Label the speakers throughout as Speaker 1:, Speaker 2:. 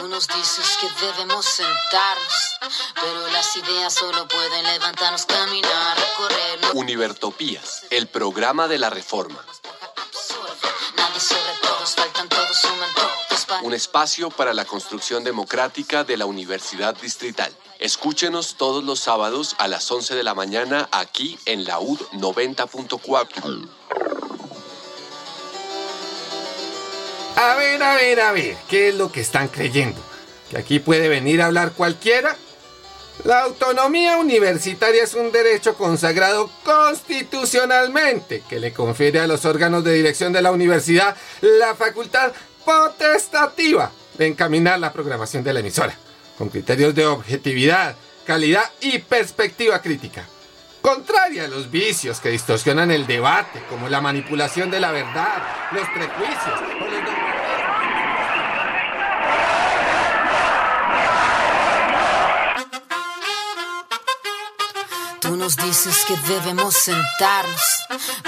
Speaker 1: Tú nos dices que debemos sentarnos, pero las ideas solo pueden levantarnos, caminar, recorrer.
Speaker 2: Univertopías, el programa de la reforma.
Speaker 1: Nadie sobre todos, faltan todos, suman todos.
Speaker 2: Un espacio para la construcción democrática de la Universidad Distrital. Escúchenos todos los sábados a las 11 de la mañana aquí en la UD 90.4.
Speaker 3: A ver, a ver, a ver, ¿qué es lo que están creyendo? ¿Que aquí puede venir a hablar cualquiera? La autonomía universitaria es un derecho consagrado constitucionalmente que le confiere a los órganos de dirección de la universidad la facultad potestativa de encaminar la programación de la emisora, con criterios de objetividad, calidad y perspectiva crítica. Contraria a los vicios que distorsionan el debate, como la manipulación de la verdad, los prejuicios o los.
Speaker 1: Tú nos dices que debemos sentarnos,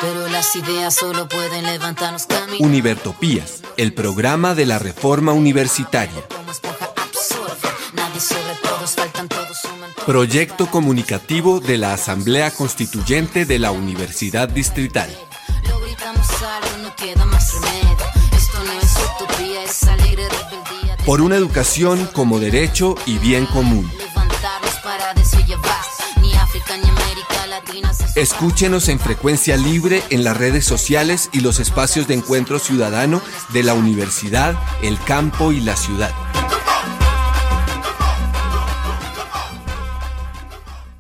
Speaker 1: pero las ideas solo pueden levantarnos, caminar.
Speaker 2: Univertopías, el programa de la reforma universitaria.
Speaker 1: Como esponja absorbe, nadie sobre
Speaker 2: Proyecto comunicativo de la Asamblea Constituyente de la Universidad Distrital. Por una educación como derecho y bien común. Escúchenos en frecuencia libre en las redes sociales y los espacios de encuentro ciudadano de la universidad, el campo y la ciudad.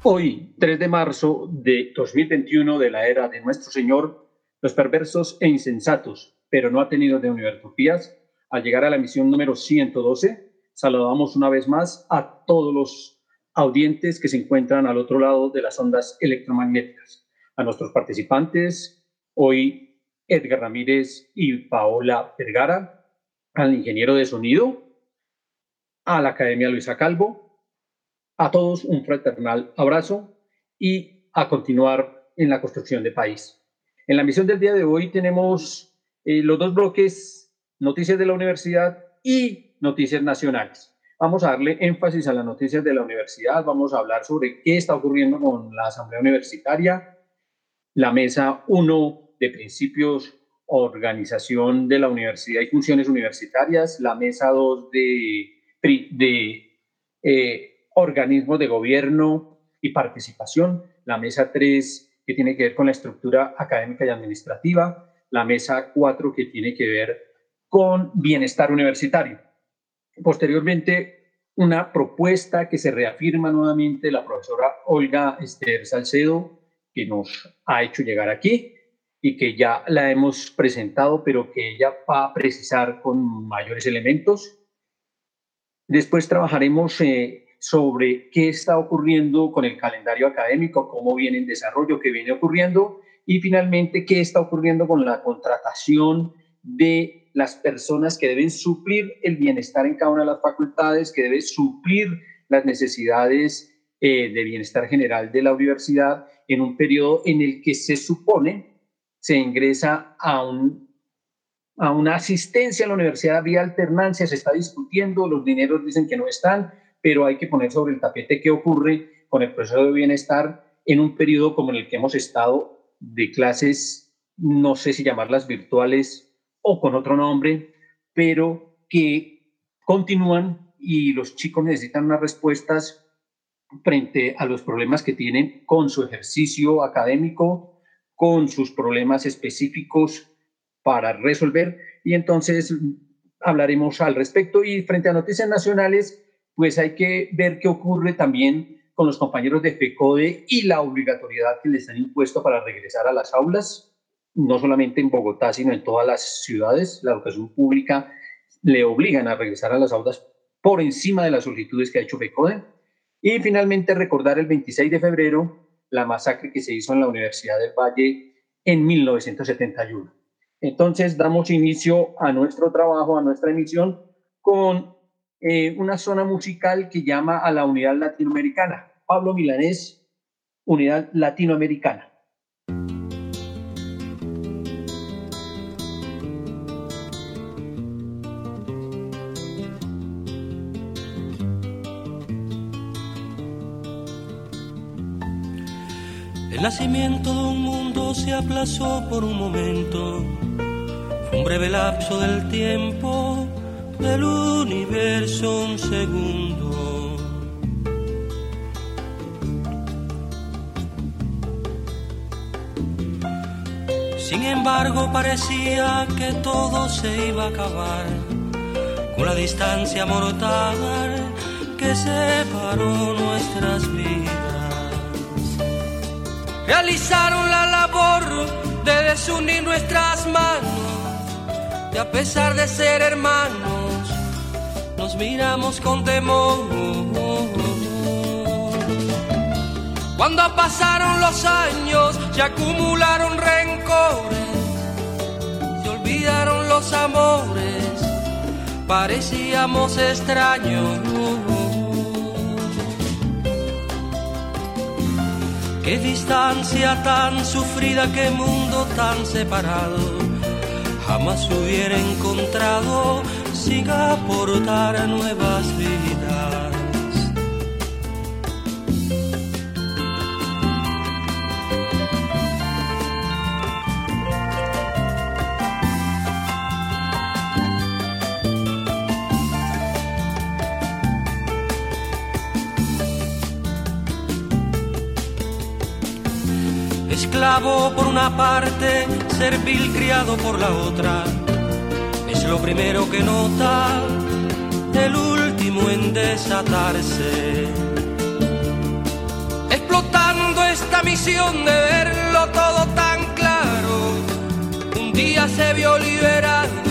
Speaker 4: Hoy, 3 de marzo de 2021 de la era de nuestro Señor, los perversos e insensatos, pero no atenidos de Univertopías, al llegar a la misión número 112, saludamos una vez más a todos los audientes que se encuentran al otro lado de las ondas electromagnéticas, a nuestros participantes, hoy Edgar Ramírez y Paola Vergara, al ingeniero de sonido, a la Academia Luisa Calvo, a todos un fraternal abrazo y a continuar en la construcción de país. En la misión del día de hoy tenemos eh, los dos bloques, noticias de la universidad y noticias nacionales. Vamos a darle énfasis a las noticias de la universidad, vamos a hablar sobre qué está ocurriendo con la Asamblea Universitaria, la Mesa 1 de Principios, Organización de la Universidad y Funciones Universitarias, la Mesa 2 de, de eh, organismos de gobierno y participación, la mesa 3 que tiene que ver con la estructura académica y administrativa, la mesa 4 que tiene que ver con bienestar universitario. Posteriormente, una propuesta que se reafirma nuevamente la profesora Olga Esther Salcedo, que nos ha hecho llegar aquí y que ya la hemos presentado, pero que ella va a precisar con mayores elementos. Después trabajaremos eh, sobre qué está ocurriendo con el calendario académico, cómo viene en desarrollo, qué viene ocurriendo y finalmente qué está ocurriendo con la contratación de las personas que deben suplir el bienestar en cada una de las facultades, que debe suplir las necesidades eh, de bienestar general de la universidad en un periodo en el que se supone se ingresa a un a una asistencia a la universidad vía alternancia, se está discutiendo, los dineros dicen que no están, pero hay que poner sobre el tapete qué ocurre con el proceso de bienestar en un periodo como en el que hemos estado de clases, no sé si llamarlas virtuales o con otro nombre, pero que continúan y los chicos necesitan unas respuestas frente a los problemas que tienen con su ejercicio académico, con sus problemas específicos para resolver. Y entonces hablaremos al respecto. Y frente a noticias nacionales pues hay que ver qué ocurre también con los compañeros de FECODE y la obligatoriedad que les han impuesto para regresar a las aulas, no solamente en Bogotá, sino en todas las ciudades. La educación pública le obligan a regresar a las aulas por encima de las solicitudes que ha hecho FECODE. Y finalmente recordar el 26 de febrero la masacre que se hizo en la Universidad del Valle en 1971. Entonces damos inicio a nuestro trabajo, a nuestra emisión, con eh, una zona musical que llama a la unidad latinoamericana. Pablo Milanés, unidad latinoamericana.
Speaker 5: El nacimiento de un mundo se aplazó por un momento, fue un breve lapso del tiempo del universo un segundo. Sin embargo parecía que todo se iba a acabar con la distancia mortal que separó nuestras vidas. Realizaron la labor de desunir nuestras manos y a pesar de ser hermanos nos miramos con temor. Cuando pasaron los años se acumularon rencores, se olvidaron los amores, parecíamos extraños. Qué distancia tan sufrida, qué mundo tan separado, jamás hubiera encontrado sin aportar nuevas vidas. Esclavo por una parte, servil criado por la otra lo primero que nota, el último en desatarse. Explotando esta misión de verlo todo tan claro, un día se vio liberado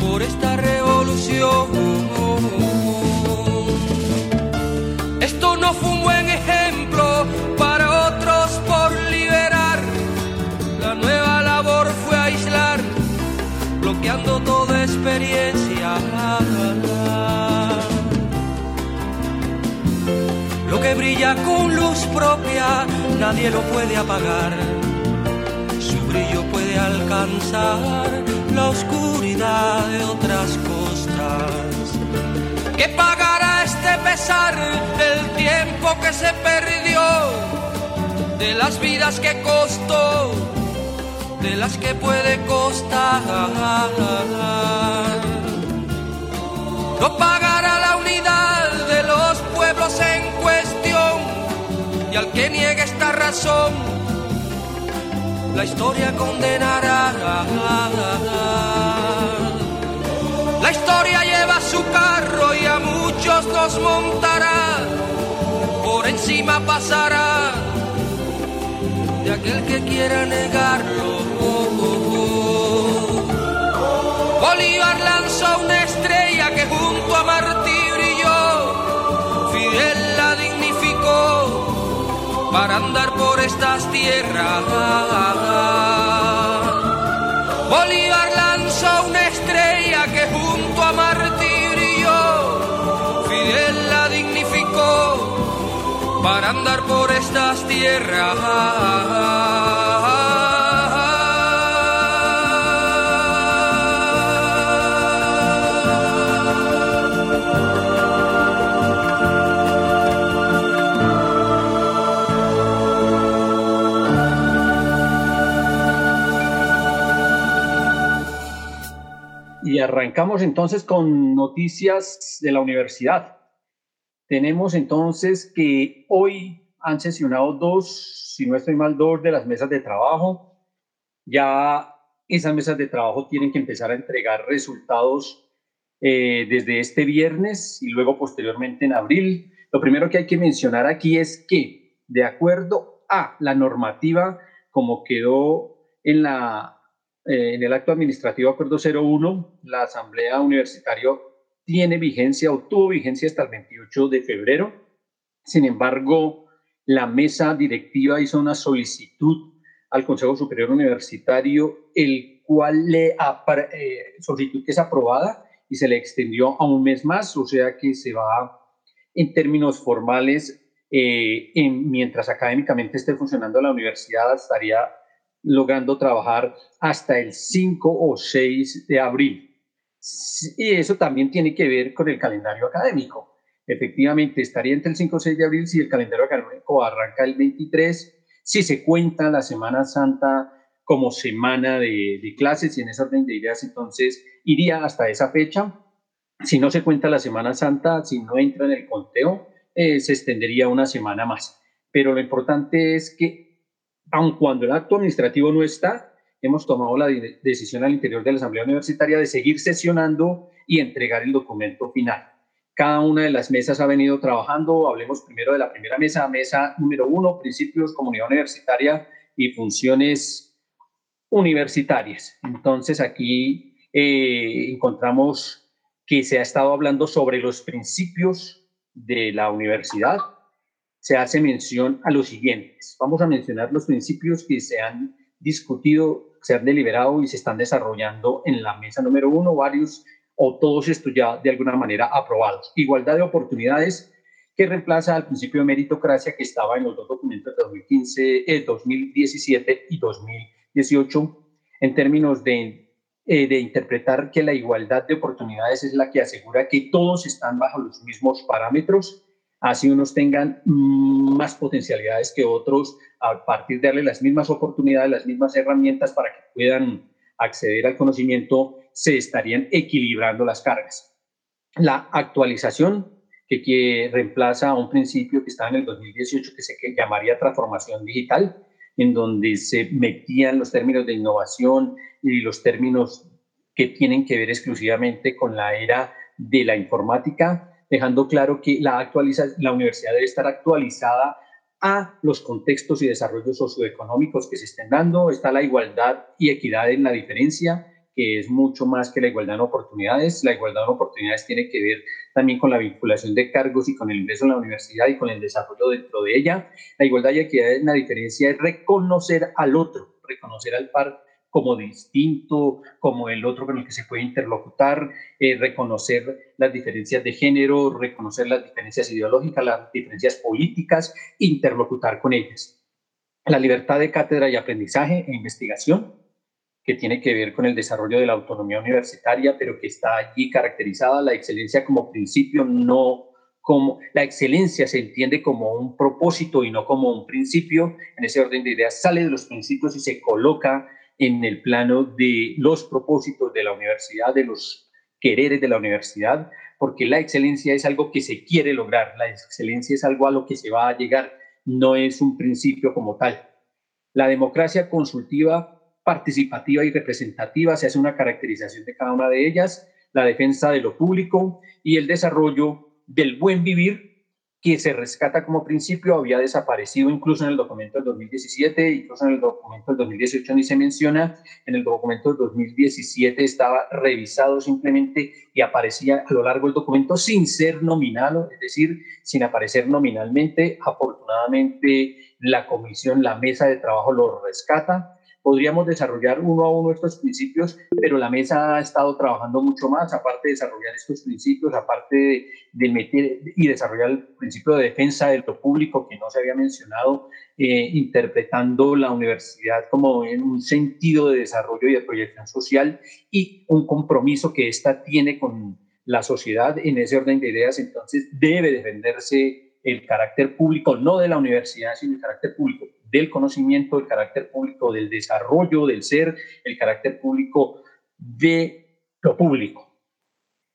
Speaker 5: por esta revolución. Esto no fue un buen experiencia. Lo que brilla con luz propia, nadie lo puede apagar. Su brillo puede alcanzar la oscuridad de otras costas. Que pagará este pesar del tiempo que se perdió, de las vidas que costó de las que puede costar. No pagará la unidad de los pueblos en cuestión y al que niegue esta razón, la historia condenará. La historia lleva su carro y a muchos nos montará, por encima pasará de aquel que quiera negarlo. Bolívar lanzó una estrella que junto a Martí brilló, Fidel la dignificó para andar por estas tierras. Para andar por estas tierras.
Speaker 4: Y arrancamos entonces con noticias de la universidad. Tenemos entonces que hoy han sesionado dos, si no estoy mal, dos de las mesas de trabajo. Ya esas mesas de trabajo tienen que empezar a entregar resultados eh, desde este viernes y luego posteriormente en abril. Lo primero que hay que mencionar aquí es que, de acuerdo a la normativa como quedó en la eh, en el acto administrativo acuerdo 01, la asamblea universitaria tiene vigencia o tuvo vigencia hasta el 28 de febrero. Sin embargo, la mesa directiva hizo una solicitud al Consejo Superior Universitario, el cual le eh, solicitud que es aprobada y se le extendió a un mes más, o sea que se va en términos formales, eh, en, mientras académicamente esté funcionando la universidad, estaría logrando trabajar hasta el 5 o 6 de abril. Y eso también tiene que ver con el calendario académico. Efectivamente, estaría entre el 5 o 6 de abril si el calendario académico arranca el 23. si se cuenta la Semana Santa como semana de, clases y en ese orden de ideas, entonces iría hasta esa fecha. Si no se cuenta la Semana Santa, si no entra en el conteo, eh, se extendería una semana más. Pero lo importante es que, aun cuando el acto administrativo no está, hemos tomado la decisión al interior de la Asamblea Universitaria de seguir sesionando y entregar el documento final. Cada una de las mesas ha venido trabajando. Hablemos primero de la primera mesa, mesa número uno, principios, comunidad universitaria y funciones universitarias. Entonces aquí eh, encontramos que se ha estado hablando sobre los principios de la universidad. Se hace mención a los siguientes. Vamos a mencionar los principios que se han discutido, se han deliberado y se están desarrollando en la mesa número uno, varios o todos estos ya de alguna manera aprobados. Igualdad de oportunidades que reemplaza al principio de meritocracia que estaba en los dos documentos de 2015, 2017 eh, y 2018 en términos de, eh, de interpretar que la igualdad de oportunidades es la que asegura que todos están bajo los mismos parámetros, así unos tengan más potencialidades que otros, a partir de darle las mismas oportunidades, las mismas herramientas para que puedan acceder al conocimiento se estarían equilibrando las cargas. La actualización que, reemplaza a un principio que estaba en el 2018 que se llamaría transformación digital, en donde se metían los términos de innovación y los términos que tienen que ver exclusivamente con la era de la informática, dejando claro que la, actualiza, la universidad debe estar actualizada a los contextos y desarrollos socioeconómicos que se estén dando. Está la igualdad y equidad en la diferencia, que es mucho más que la igualdad en oportunidades. La igualdad en oportunidades tiene que ver también con la vinculación de cargos y con el ingreso en la universidad y con el desarrollo dentro de ella. La igualdad y equidad en la diferencia es reconocer al otro, reconocer al par como distinto, como el otro con el que se puede interlocutar, eh, reconocer las diferencias de género, reconocer las diferencias ideológicas, las diferencias políticas, interlocutar con ellas. La libertad de cátedra y aprendizaje e investigación, que tiene que ver con el desarrollo de la autonomía universitaria, pero que está allí caracterizada la excelencia como principio, no como la excelencia se entiende como un propósito y no como un principio. En ese orden de ideas sale de los principios y se coloca en el plano de los propósitos de la universidad, de los quereres de la universidad, porque la excelencia es algo que se quiere lograr, la excelencia es algo a lo que se va a llegar, no es un principio como tal. La democracia consultiva, participativa y representativa, se hace una caracterización de cada una de ellas, la defensa de lo público y el desarrollo del buen vivir que se rescata como principio había desaparecido incluso en el documento del 2017, incluso en el documento del 2018 ni se menciona, en el documento del 2017 estaba revisado simplemente y aparecía a lo largo del documento sin ser nominal, es decir, sin aparecer nominalmente. Afortunadamente la comisión, la mesa de trabajo lo rescata podríamos desarrollar uno a uno estos principios, pero la mesa ha estado trabajando mucho más, aparte de desarrollar estos principios, aparte de, meter y desarrollar el principio de defensa de lo público que no se había mencionado, eh, interpretando la universidad como en un sentido de desarrollo y de proyección social y un compromiso que ésta tiene con la sociedad en ese orden de ideas, entonces debe defenderse el carácter público, no de la universidad, sino el carácter público del conocimiento, el carácter público del desarrollo del ser, el carácter público de lo público.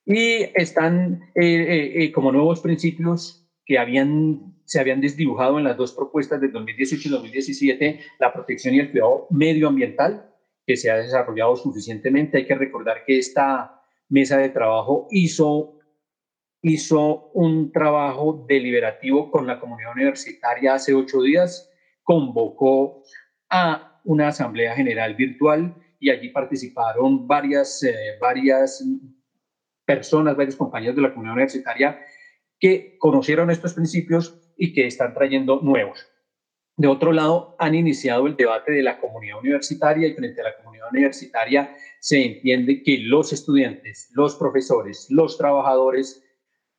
Speaker 4: Y están eh, eh, eh, como nuevos principios que habían, se habían desdibujado en las dos propuestas de 2018 y 2017, la protección y el cuidado medioambiental, que se ha desarrollado suficientemente. Hay que recordar que esta mesa de trabajo hizo hizo un trabajo deliberativo con la comunidad universitaria hace ocho días convocó a una asamblea general virtual y allí participaron varias, eh, varias personas, varios compañeros de la comunidad universitaria que conocieron estos principios y que están trayendo nuevos. De otro lado, han iniciado el debate de la comunidad universitaria y frente a la comunidad universitaria se entiende que los estudiantes, los profesores, los trabajadores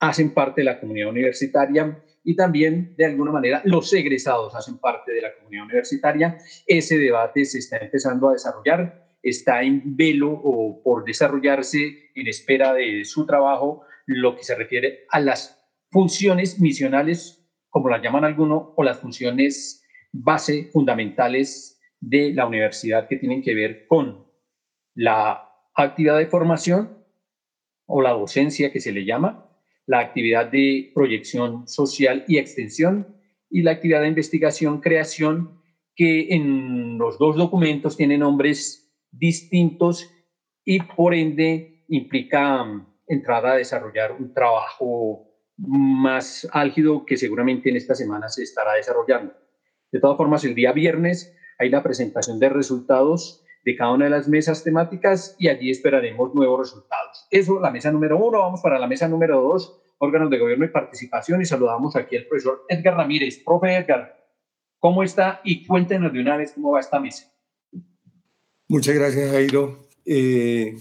Speaker 4: hacen parte de la comunidad universitaria y también, de alguna manera, los egresados hacen parte de la comunidad universitaria. Ese debate se está empezando a desarrollar, está en velo o por desarrollarse en espera de su trabajo, lo que se refiere a las funciones misionales, como las llaman algunos, o las funciones base fundamentales de la universidad que tienen que ver con la actividad de formación o la docencia que se le llama, la actividad de proyección social y extensión y la actividad de investigación, creación, que en los dos documentos tienen nombres distintos y por ende implica mm, entrada a desarrollar un trabajo más álgido que seguramente en esta semana se estará desarrollando. De todas formas, el día viernes hay la presentación de resultados de cada una de las mesas temáticas y allí esperaremos nuevos resultados. Eso, la mesa número uno. Vamos para la mesa número dos, órganos de gobierno y participación y saludamos aquí al profesor Edgar Ramírez. Profe Edgar, ¿cómo está? Y cuéntenos de una vez cómo va esta mesa.
Speaker 6: Muchas gracias, Jairo. Eh,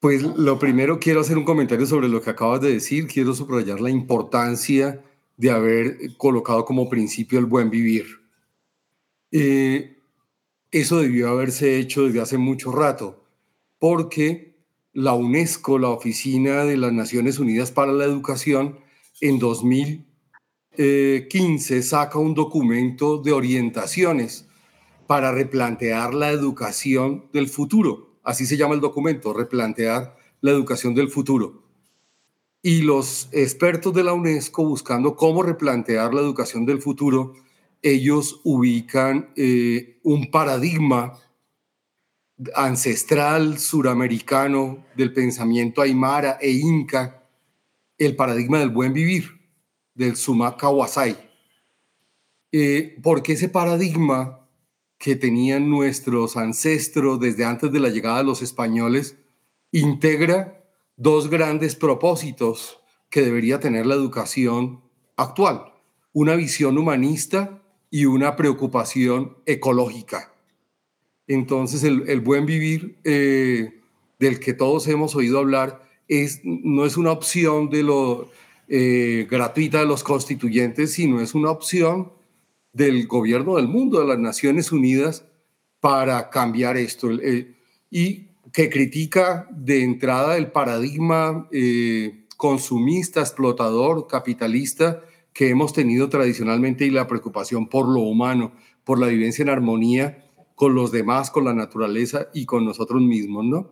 Speaker 6: pues lo primero quiero hacer un comentario sobre lo que acabas de decir. Quiero subrayar la importancia de haber colocado como principio el buen vivir. Eh, eso debió haberse hecho desde hace mucho rato, porque la UNESCO, la Oficina de las Naciones Unidas para la Educación, en 2015 saca un documento de orientaciones para replantear la educación del futuro. Así se llama el documento, replantear la educación del futuro. Y los expertos de la UNESCO buscando cómo replantear la educación del futuro, ellos ubican eh, un paradigma ancestral suramericano del pensamiento aymara e inca, el paradigma del buen vivir, del Sumaka Wasai. Eh, porque ese paradigma que tenían nuestros ancestros desde antes de la llegada de los españoles, integra dos grandes propósitos que debería tener la educación actual, una visión humanista y una preocupación ecológica. Entonces el, buen vivir eh, del que todos hemos oído hablar es, no es una opción de lo eh, gratuita de los constituyentes, sino es una opción del gobierno del mundo, de las Naciones Unidas, para cambiar esto. Y que critica de entrada el paradigma eh, consumista, explotador, capitalista que hemos tenido tradicionalmente y la preocupación por lo humano, por la vivencia en armonía con los demás, con la naturaleza y con nosotros mismos, ¿no?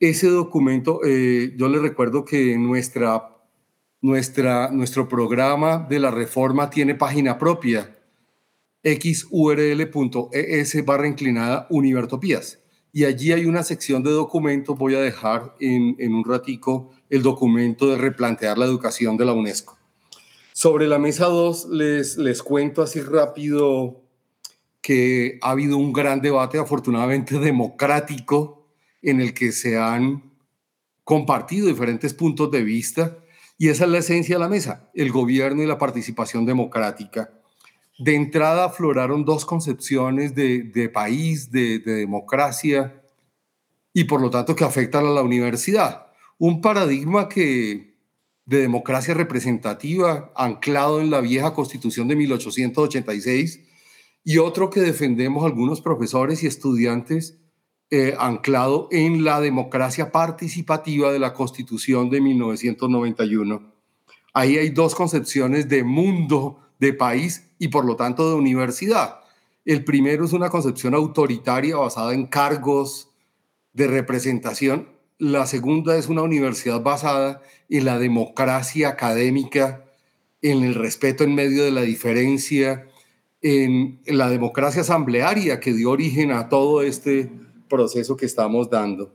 Speaker 6: Ese documento, eh, yo le recuerdo que nuestra, nuestra, nuestro programa de la reforma tiene página propia xurl.es barra inclinada Univertopías. Y allí hay una sección de documentos, voy a dejar en, en un ratico el documento de replantear la educación de la UNESCO. Sobre la mesa 2 les, les cuento así rápido que ha habido un gran debate, afortunadamente democrático, en el que se han compartido diferentes puntos de vista y esa es la esencia de la mesa, el gobierno y la participación democrática de entrada afloraron dos concepciones de, país, de, democracia, y por lo tanto que afectan a la universidad. Un paradigma que de democracia representativa anclado en la vieja constitución de 1886 y otro que defendemos algunos profesores y estudiantes eh, anclado en la democracia participativa de la constitución de 1991. Ahí hay dos concepciones de mundo de país y por lo tanto de universidad. El primero es una concepción autoritaria basada en cargos de representación. La segunda es una universidad basada en la democracia académica, en el respeto en medio de la diferencia, en la democracia asamblearia que dio origen a todo este proceso que estamos dando.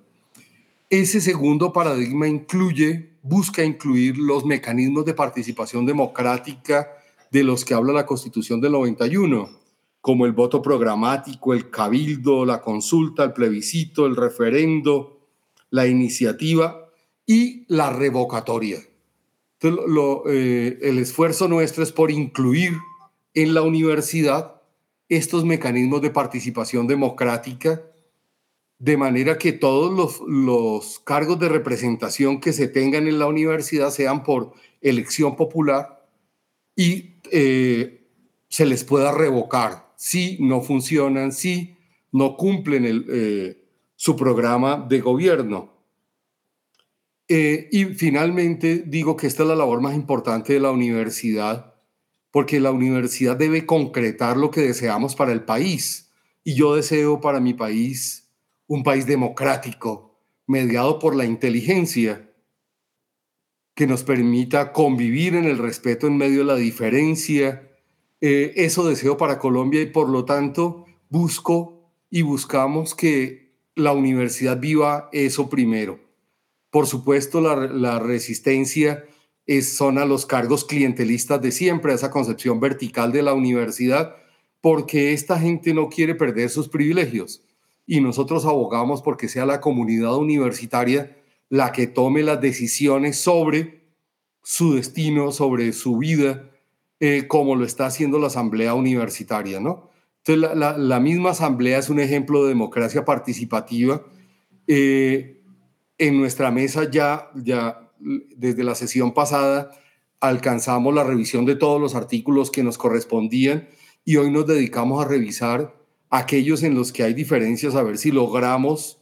Speaker 6: Ese segundo paradigma incluye, busca incluir los mecanismos de participación democrática de los que habla la Constitución del 91, como el voto programático, el cabildo, la consulta, el plebiscito, el referendo, la iniciativa y la revocatoria. Eh, el esfuerzo nuestro es por incluir en la universidad estos mecanismos de participación democrática, de manera que todos los, los cargos de representación que se tengan en la universidad sean por elección popular y eh, se les pueda revocar si no funcionan, si no cumplen el, eh, su programa de gobierno. Eh, y finalmente digo que esta es la labor más importante de la universidad porque la universidad debe concretar lo que deseamos para el país. Y yo deseo para mi país un país democrático, mediado por la inteligencia, que nos permita convivir en el respeto en medio de la diferencia. Eh, eso deseo para Colombia y por lo tanto busco y buscamos que la universidad viva eso primero. Por supuesto, la, resistencia es, son a los cargos clientelistas de siempre, a esa concepción vertical de la universidad, porque esta gente no quiere perder sus privilegios. Y nosotros abogamos porque sea la comunidad universitaria la que tome las decisiones sobre su destino, sobre su vida, eh, como lo está haciendo la Asamblea Universitaria, ¿no? Entonces, la, misma Asamblea es un ejemplo de democracia participativa. Eh, en nuestra mesa ya, ya desde la sesión pasada alcanzamos la revisión de todos los artículos que nos correspondían y hoy nos dedicamos a revisar aquellos en los que hay diferencias, a ver si logramos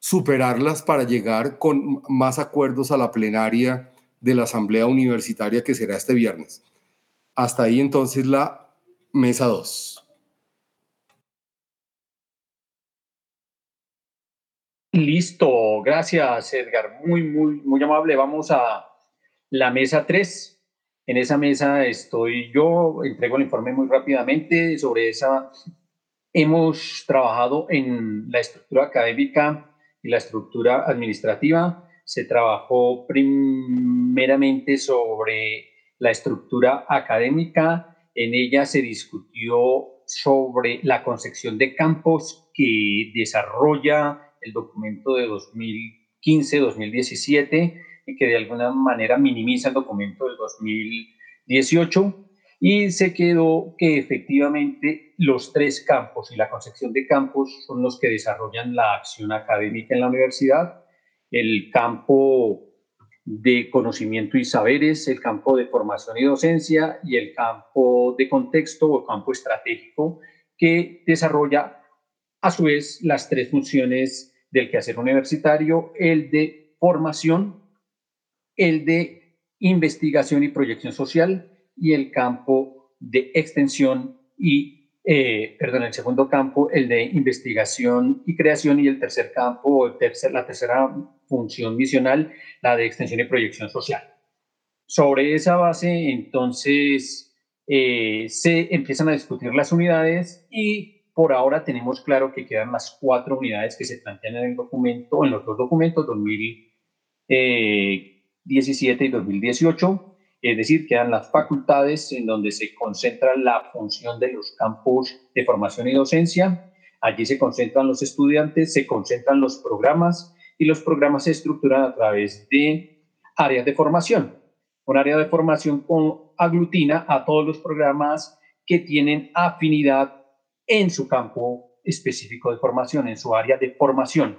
Speaker 6: superarlas para llegar con más acuerdos a la plenaria de la Asamblea Universitaria que será este viernes. Hasta ahí entonces la mesa 2.
Speaker 4: Listo, gracias Edgar, muy, muy, muy amable. Vamos a la mesa 3. En esa mesa estoy yo, entrego el informe muy rápidamente. Sobre esa hemos trabajado en la estructura académica y la estructura administrativa. Se trabajó primeramente sobre la estructura académica. En ella se discutió sobre la concepción de campos que desarrolla el documento de 2015-2017 y que de alguna manera minimiza el documento del 2018 y se quedó que efectivamente los tres campos y la concepción de campos son los que desarrollan la acción académica en la universidad, el campo de conocimiento y saberes, el campo de formación y docencia y el campo de contexto o campo estratégico que desarrolla a su vez las tres funciones del quehacer universitario, el de formación, el de investigación y proyección social y el campo de extensión y, eh, perdón, el segundo campo, el de investigación y creación y el tercer campo, el tercer, la tercera función misional, la de extensión y proyección social. Sobre esa base, entonces, eh, se empiezan a discutir las unidades y por ahora tenemos claro que quedan las cuatro unidades que se plantean en el documento, en los dos documentos 2017 y 2018, es decir, quedan las facultades en donde se concentra la función de los campos de formación y docencia. Allí se concentran los estudiantes, se concentran los programas y los programas se estructuran a través de áreas de formación. Un área de formación con, aglutina a todos los programas que tienen afinidad en su campo específico de formación, en su área de formación.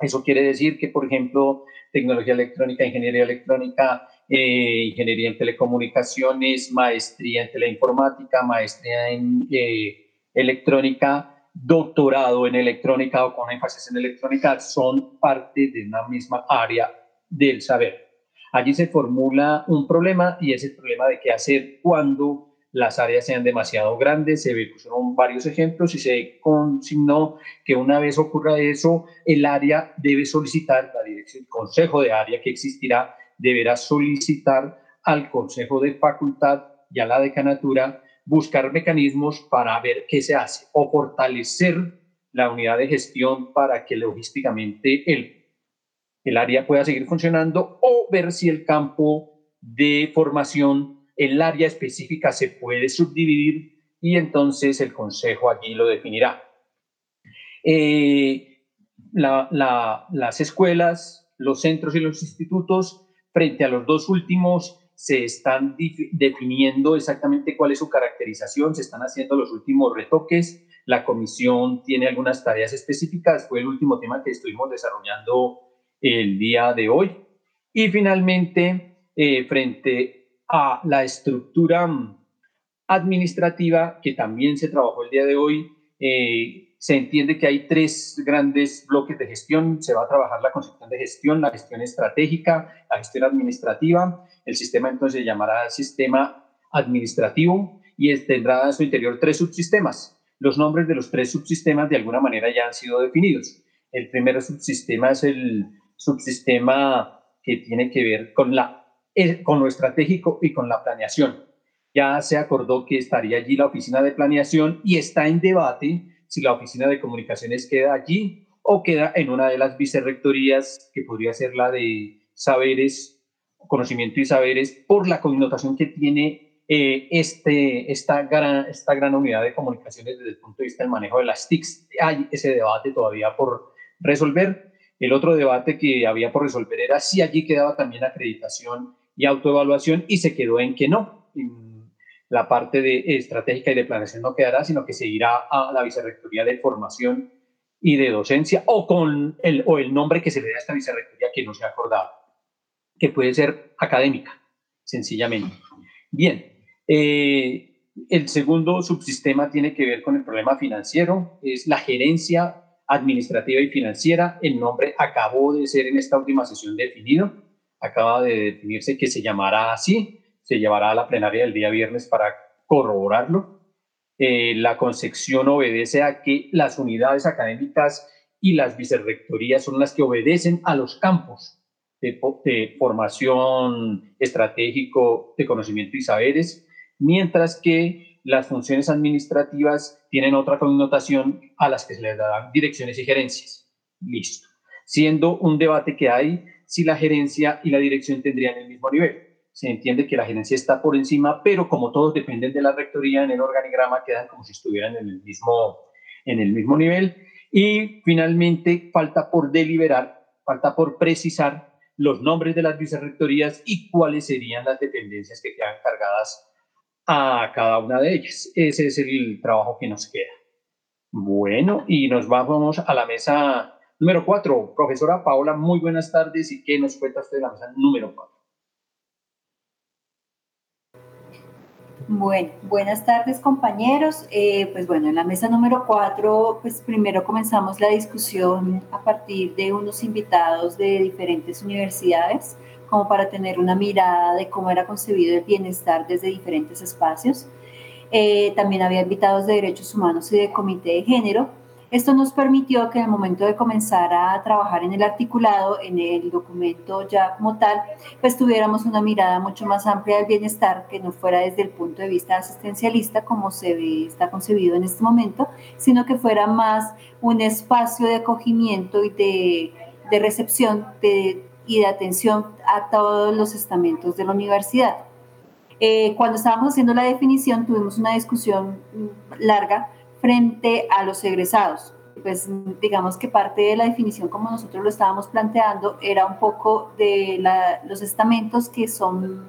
Speaker 4: Eso quiere decir que, por ejemplo, tecnología electrónica, ingeniería electrónica, eh, ingeniería en telecomunicaciones, maestría en teleinformática, maestría en eh, electrónica, doctorado en electrónica o con énfasis en electrónica, son parte de una misma área del saber. Allí se formula un problema y es el problema de qué hacer cuando las áreas sean demasiado grandes, se pusieron varios ejemplos y se consignó que una vez ocurra eso, el área debe solicitar, la dirección, el consejo de área que existirá, deberá solicitar al consejo de facultad y a la decanatura buscar mecanismos para ver qué se hace o fortalecer la unidad de gestión para que logísticamente el, el área pueda seguir funcionando o ver si el campo de formación el área específica se puede subdividir y entonces el Consejo allí lo definirá. Eh, las escuelas, los centros y los institutos, frente a los dos últimos, se están definiendo exactamente cuál es su caracterización, se están haciendo los últimos retoques, la comisión tiene algunas tareas específicas, fue el último tema que estuvimos desarrollando el día de hoy. Y finalmente, eh, frente a la estructura administrativa que también se trabajó el día de hoy. Eh, se entiende que hay tres grandes bloques de gestión. Se va a trabajar la concepción de gestión, la gestión estratégica, la gestión administrativa. El sistema entonces se llamará sistema administrativo y tendrá en su interior tres subsistemas. Los nombres de los tres subsistemas de alguna manera ya han sido definidos. El primer subsistema es el subsistema que tiene que ver con, la, con lo estratégico y con la planeación. Ya se acordó que estaría allí la oficina de planeación y está en debate si la oficina de comunicaciones queda allí o queda en una de las vicerrectorías, que podría ser la de saberes, conocimiento y saberes, por la connotación que tiene eh, este, esta, gran, esta gran unidad de comunicaciones desde el punto de vista del manejo de las TICs. Hay ese debate todavía por resolver. El otro debate que había por resolver era si allí quedaba también acreditación y autoevaluación y se quedó en que no. La parte de estratégica y de planeación no quedará, sino que se irá a la Vicerrectoría de Formación y de Docencia o con el, o el nombre que se le da a esta Vicerrectoría que no se ha acordado, que puede ser académica, sencillamente. Bien, eh, el segundo subsistema tiene que ver con el problema financiero, es la gerencia administrativa y financiera. El nombre acabó de ser en esta última sesión definido, acaba de definirse que se llamará así, se llevará a la plenaria del día viernes para corroborarlo. Eh, la concepción obedece a que las unidades académicas y las vicerrectorías son las que obedecen a los campos de, de formación estratégico, de conocimiento y saberes, mientras que las funciones administrativas tienen otra connotación a las que se les dan direcciones y gerencias. Listo. Siendo un debate que hay si la gerencia y la dirección tendrían el mismo nivel. Se entiende que la gerencia está por encima, pero como todos dependen de la rectoría en el organigrama, quedan como si estuvieran en el mismo, en el mismo nivel. Y finalmente, falta por deliberar, falta por precisar los nombres de las vicerrectorías y cuáles serían las dependencias que quedan cargadas a cada una de ellas. Ese es el trabajo que nos queda. Bueno, y nos vamos a la mesa número cuatro. Profesora Paola, muy buenas tardes. ¿Y qué nos cuenta usted de la mesa número cuatro?
Speaker 7: Bueno, buenas tardes compañeros. Eh, pues bueno, en la mesa número cuatro, pues primero comenzamos la discusión a partir de unos invitados de diferentes universidades como para tener una mirada de cómo era concebido el bienestar desde diferentes espacios. Eh, también había invitados de derechos humanos y de comité de género. Esto nos permitió que en el momento de comenzar a trabajar en el articulado, en el documento ya como tal, pues tuviéramos una mirada mucho más amplia del bienestar, que no fuera desde el punto de vista asistencialista como se ve, está concebido en este momento, sino que fuera más un espacio de acogimiento y de, de recepción de y de atención a todos los estamentos de la universidad. Eh, cuando estábamos haciendo la definición tuvimos una discusión larga frente a los egresados. Pues digamos que parte de la definición como nosotros lo estábamos planteando era un poco de los estamentos que son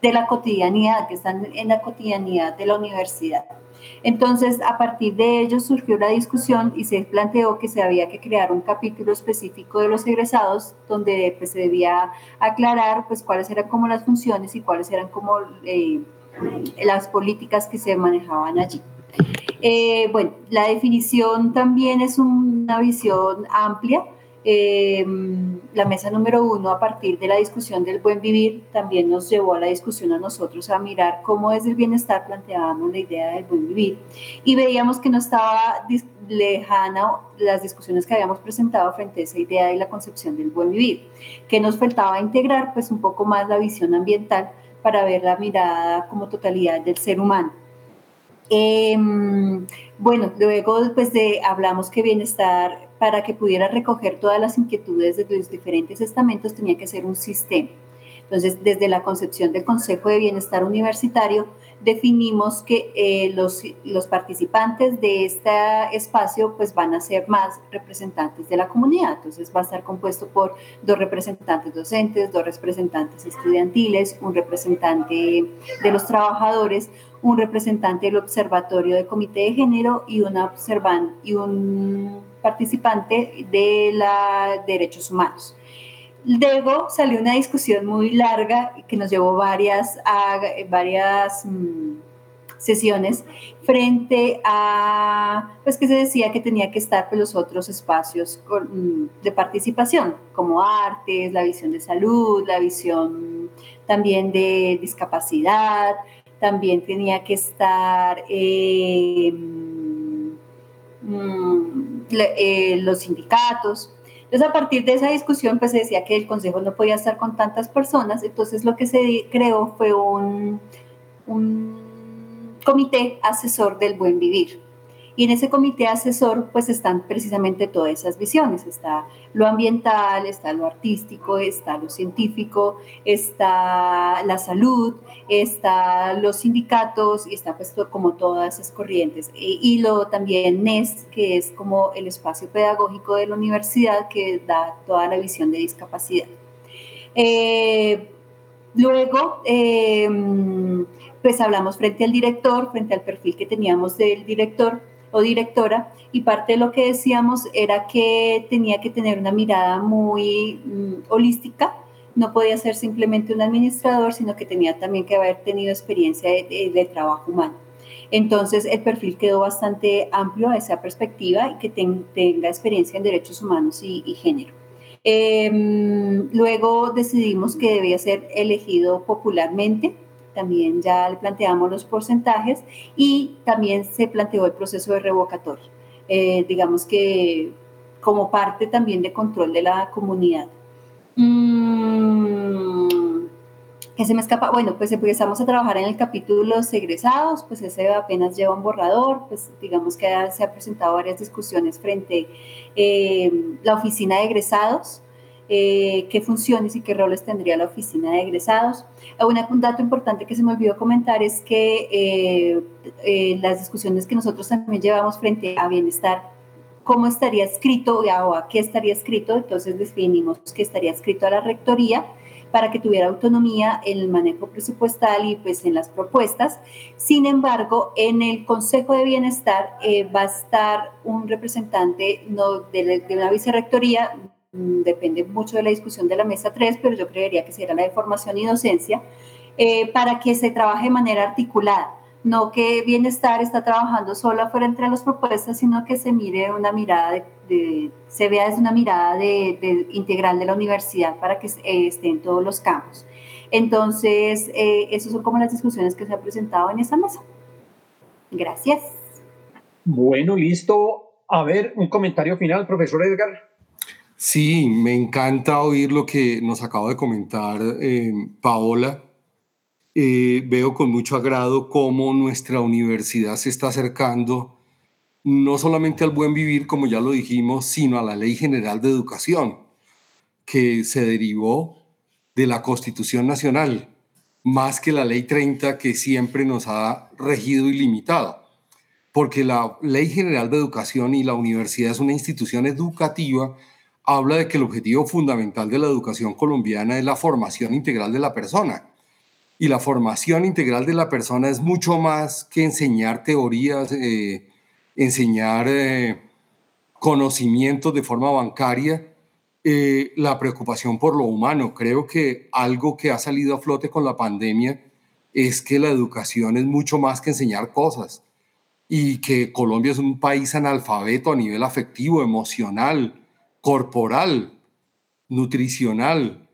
Speaker 7: de la cotidianidad, que están en la cotidianidad de la universidad. Entonces, a partir de ello surgió la discusión y se planteó que se había que crear un capítulo específico de los egresados donde pues, se debía aclarar pues, cuáles eran como las funciones y cuáles eran como eh, las políticas que se manejaban allí. Eh, bueno, la definición también es una visión amplia eh, la mesa número uno, a partir de la discusión del buen vivir, también nos llevó a la discusión a nosotros a mirar cómo desde el bienestar planteábamos la idea del buen vivir. Y veíamos que no estaba lejana las discusiones que habíamos presentado frente a esa idea de la concepción del buen vivir, que nos faltaba integrar pues un poco más la visión ambiental para ver la mirada como totalidad del ser humano. Em, bueno, luego después de hablamos que bienestar para que pudiera recoger todas las inquietudes de los diferentes estamentos tenía que ser un sistema. Entonces, desde la concepción del Consejo de Bienestar Universitario, definimos que eh, los, los, participantes de este espacio pues van a ser más representantes de la comunidad. Entonces va a estar compuesto por dos representantes docentes, dos representantes estudiantiles, un representante de los trabajadores, un representante del Observatorio de Comité de Género y, observan, y un participante de la Derechos Humanos. Luego salió una discusión muy larga que nos llevó varias, a, varias mm, sesiones frente a, pues que se decía que tenía que estar con los otros espacios mm, de participación, como artes, la visión de salud, la visión también de discapacidad, también tenía que estar eh, mm, eh, los sindicatos. Entonces, a partir de esa discusión, pues se decía que el Consejo no podía estar con tantas personas, entonces lo que se creó fue un comité asesor del buen vivir. Y en ese comité asesor pues están precisamente todas esas visiones. Está lo ambiental, está lo artístico, está lo científico, está la salud, está los sindicatos y está pues como todas esas corrientes. Y, lo también NES, que es como el espacio pedagógico de la universidad que da toda la visión de discapacidad. Eh, luego, em, pues hablamos frente al director, frente al perfil que teníamos del director o directora y parte de lo que decíamos era que tenía que tener una mirada muy mm, holística, no podía ser simplemente un administrador, sino que tenía también que haber tenido experiencia de, trabajo humano. Entonces el perfil quedó bastante amplio a esa perspectiva y que tenga experiencia en derechos humanos y, género. Em, luego decidimos que debía ser elegido popularmente también ya le planteamos los porcentajes y también se planteó el proceso de revocatorio, eh, digamos que como parte también de control de la comunidad. Mm, que se me escapa, bueno, pues empezamos a trabajar en el capítulo los egresados, pues ese apenas lleva un borrador, pues digamos que se ha presentado varias discusiones frente a eh, la oficina de egresados, eh, qué funciones y qué roles tendría la oficina de egresados. Ah, un dato importante que se me olvidó comentar es que eh, eh, las discusiones que nosotros también llevamos frente a bienestar, cómo estaría escrito o a qué estaría escrito, entonces definimos que estaría escrito a la rectoría para que tuviera autonomía en el manejo presupuestal y pues en las propuestas. Sin embargo, en el Consejo de Bienestar va a estar un representante no, de, de una vicerrectoría depende mucho de la discusión de la mesa 3, pero yo creería que será la de formación y docencia, eh, para que se trabaje de manera articulada. No que bienestar está trabajando sola fuera entre las propuestas, sino que se mire una mirada, de, se vea desde una mirada de, integral de la universidad para que eh, esté en todos los campos. Entonces, eh, esas son como las discusiones que se han presentado en esa mesa. Gracias.
Speaker 4: Bueno, listo. A ver, un comentario final, profesor Edgar.
Speaker 6: Sí, me encanta oír lo que nos acaba de comentar eh, Paola. Eh, veo con mucho agrado cómo nuestra universidad se está acercando no solamente al buen vivir, como ya lo dijimos, sino a la Ley General de Educación, que se derivó de la Constitución Nacional, más que la Ley 30 que siempre nos ha regido y limitado. Porque la Ley General de Educación y la universidad es una institución educativa habla de que el objetivo fundamental de la educación colombiana es la formación integral de la persona. Y la formación integral de la persona es mucho más que enseñar teorías, eh, enseñar eh, conocimientos de forma bancaria, eh, la preocupación por lo humano. Creo que algo que ha salido a flote con la pandemia es que la educación es mucho más que enseñar cosas y que Colombia es un país analfabeto a nivel afectivo, emocional, corporal, nutricional,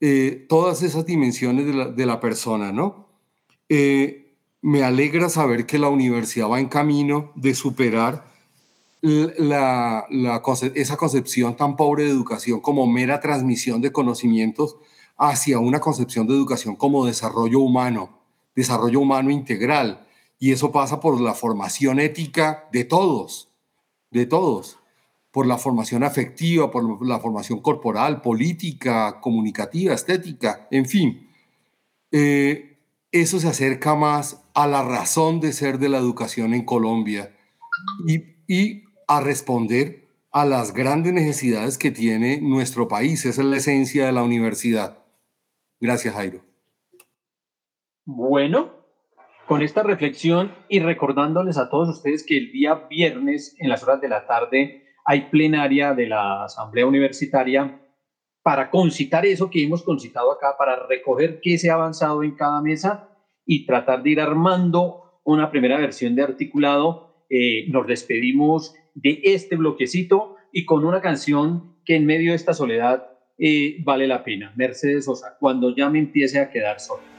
Speaker 6: eh, todas esas dimensiones de la, persona, ¿no? Eh, me alegra saber que la universidad va en camino de superar la, esa concepción tan pobre de educación como mera transmisión de conocimientos hacia una concepción de educación como desarrollo humano, desarrollo humano integral. Y eso pasa por la formación ética de todos, de todos por la formación afectiva, por la formación corporal, política, comunicativa, estética, en fin. Eh, eso se acerca más a la razón de ser de la educación en Colombia y, y a responder a las grandes necesidades que tiene nuestro país. Esa es la esencia de la universidad. Gracias, Jairo.
Speaker 4: Bueno, con esta reflexión y recordándoles a todos ustedes que el día viernes en las horas de la tarde hay plenaria de la Asamblea Universitaria para concitar eso que hemos concitado acá, para recoger qué se ha avanzado en cada mesa y tratar de ir armando una primera versión de articulado. Eh, nos despedimos de este bloquecito y con una canción que en medio de esta soledad eh, vale la pena. Mercedes Sosa, cuando ya me empiece a quedar solo.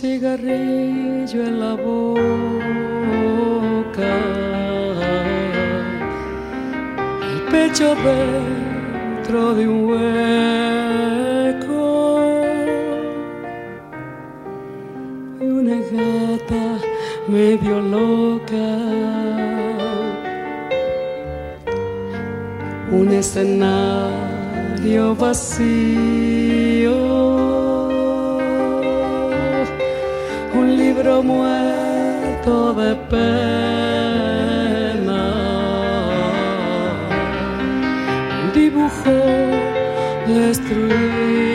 Speaker 8: Cigarrillo en la boca, el pecho dentro de un hueco. Y una gata medio loca. un escenario vacío, libro muerto de pena, un dibujo destruido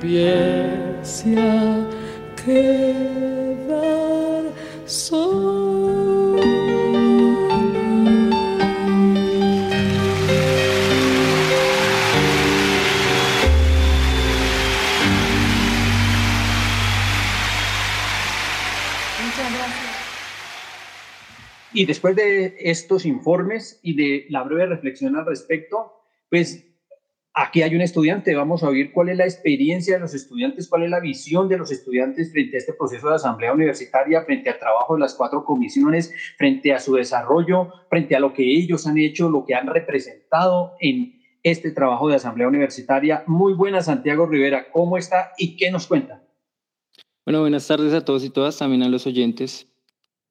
Speaker 8: empiece a quedar
Speaker 4: Y después de estos informes y de la breve reflexión al respecto, pues aquí hay un estudiante, vamos a oír cuál es la experiencia de los estudiantes, cuál es la visión de los estudiantes frente a este proceso de asamblea universitaria, frente al trabajo de las cuatro comisiones, frente a su desarrollo, frente a lo que ellos han hecho, lo que han representado en este trabajo de asamblea universitaria. Muy buena, Santiago Rivera, ¿cómo está y qué nos cuenta?
Speaker 9: Bueno, buenas tardes a todos y todas, también a los oyentes.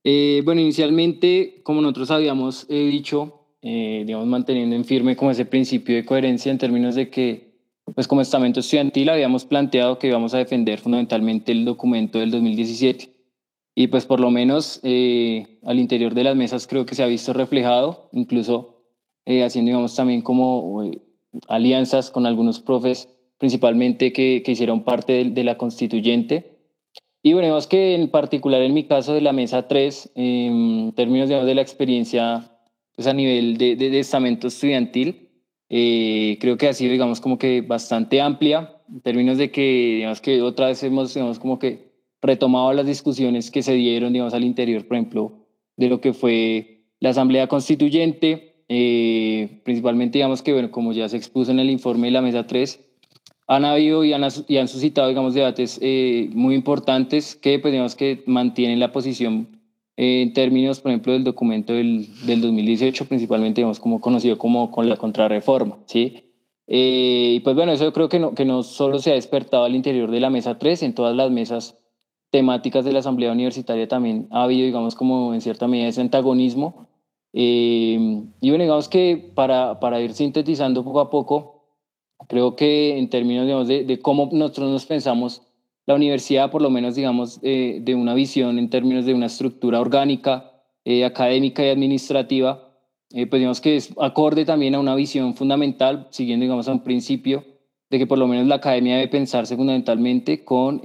Speaker 9: Eh, bueno, inicialmente, como nosotros habíamos eh, dicho, eh, digamos, manteniendo en firme como ese principio de coherencia en términos de que, pues como estamento estudiantil habíamos planteado que íbamos a defender fundamentalmente el documento del 2017. Y pues por lo menos eh, al interior de las mesas creo que se ha visto reflejado, incluso eh, haciendo, digamos, también como eh, alianzas con algunos profes, principalmente que, que hicieron parte de, de la constituyente. Y bueno, digamos que en particular en mi caso de la mesa 3, en términos digamos, de la experiencia pues a nivel de, de, de estamento estudiantil, eh, creo que ha sido, digamos, como que bastante amplia, en términos de que, digamos, que otra vez hemos, digamos, como que retomado las discusiones que se dieron, digamos, al interior, por ejemplo, de lo que fue la Asamblea Constituyente, eh, principalmente, digamos, que, bueno, como ya se expuso en el informe de la Mesa 3, han habido y han, y han suscitado, digamos, debates eh, muy importantes que, pues, digamos, que mantienen la posición en términos, por ejemplo, del documento del, del 2018, principalmente, digamos, como conocido como con la contrarreforma, ¿sí? Eh, y pues bueno, eso yo creo que no, que no solo se ha despertado al interior de la mesa 3, en todas las mesas temáticas de la Asamblea Universitaria también ha habido, digamos, como en cierta medida ese antagonismo Eh, y bueno, digamos que para, para ir sintetizando poco a poco, creo que en términos digamos, de, de, cómo nosotros nos pensamos la universidad, por lo menos digamos, eh, de una visión en términos de una estructura orgánica, eh, académica y administrativa, eh, pues digamos que es acorde también a una visión fundamental, siguiendo digamos a un principio de que por lo menos la academia debe pensarse fundamentalmente con,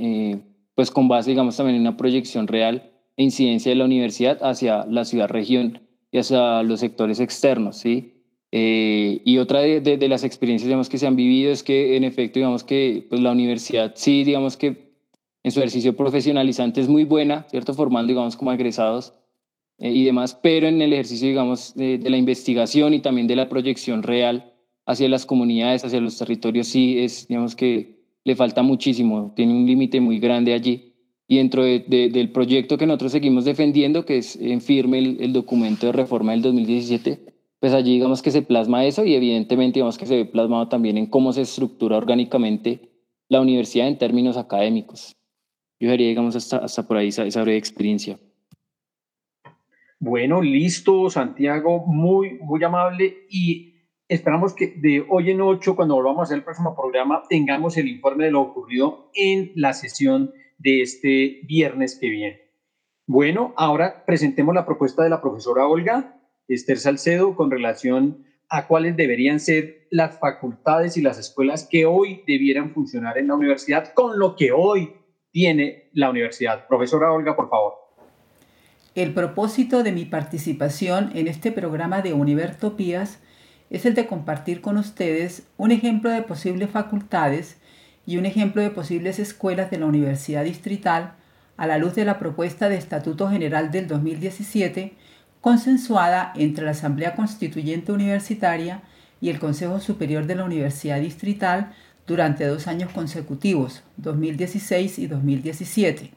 Speaker 9: pues con base digamos también en una proyección real e incidencia de la universidad hacia la ciudad-región y hacia los sectores externos, ¿sí? Eh, y otra de, de, las experiencias digamos, que se han vivido es que en efecto digamos que pues, la universidad sí digamos que en su ejercicio profesionalizante es muy buena, ¿cierto? Formando digamos como egresados eh, y demás, pero en el ejercicio digamos de, la investigación y también de la proyección real hacia las comunidades, hacia los territorios sí es digamos que le falta muchísimo, tiene un límite muy grande allí. Y dentro de, del proyecto que nosotros seguimos defendiendo, que es en firme el, el documento de reforma del 2017, pues allí digamos que se plasma eso y evidentemente digamos que se ve plasmado también en cómo se estructura orgánicamente la universidad en términos académicos. Yo diría, digamos, hasta, hasta por ahí esa, esa breve experiencia.
Speaker 4: Bueno, listo, Santiago, muy, muy amable y esperamos que de hoy en ocho, cuando volvamos a hacer el próximo programa, tengamos el informe de lo ocurrido en la sesión de este viernes que viene. Bueno, ahora presentemos la propuesta de la profesora Olga Esther Salcedo, con relación a cuáles deberían ser las facultades y las escuelas que hoy debieran funcionar en la universidad con lo que hoy tiene la universidad. Profesora Olga, por favor.
Speaker 10: El propósito de mi participación en este programa de Univertopías es el de compartir con ustedes un ejemplo de posibles facultades y un ejemplo de posibles escuelas de la Universidad Distrital a la luz de la propuesta de Estatuto General del 2017 consensuada entre la Asamblea Constituyente Universitaria y el Consejo Superior de la Universidad Distrital durante dos años consecutivos, 2016 y 2017.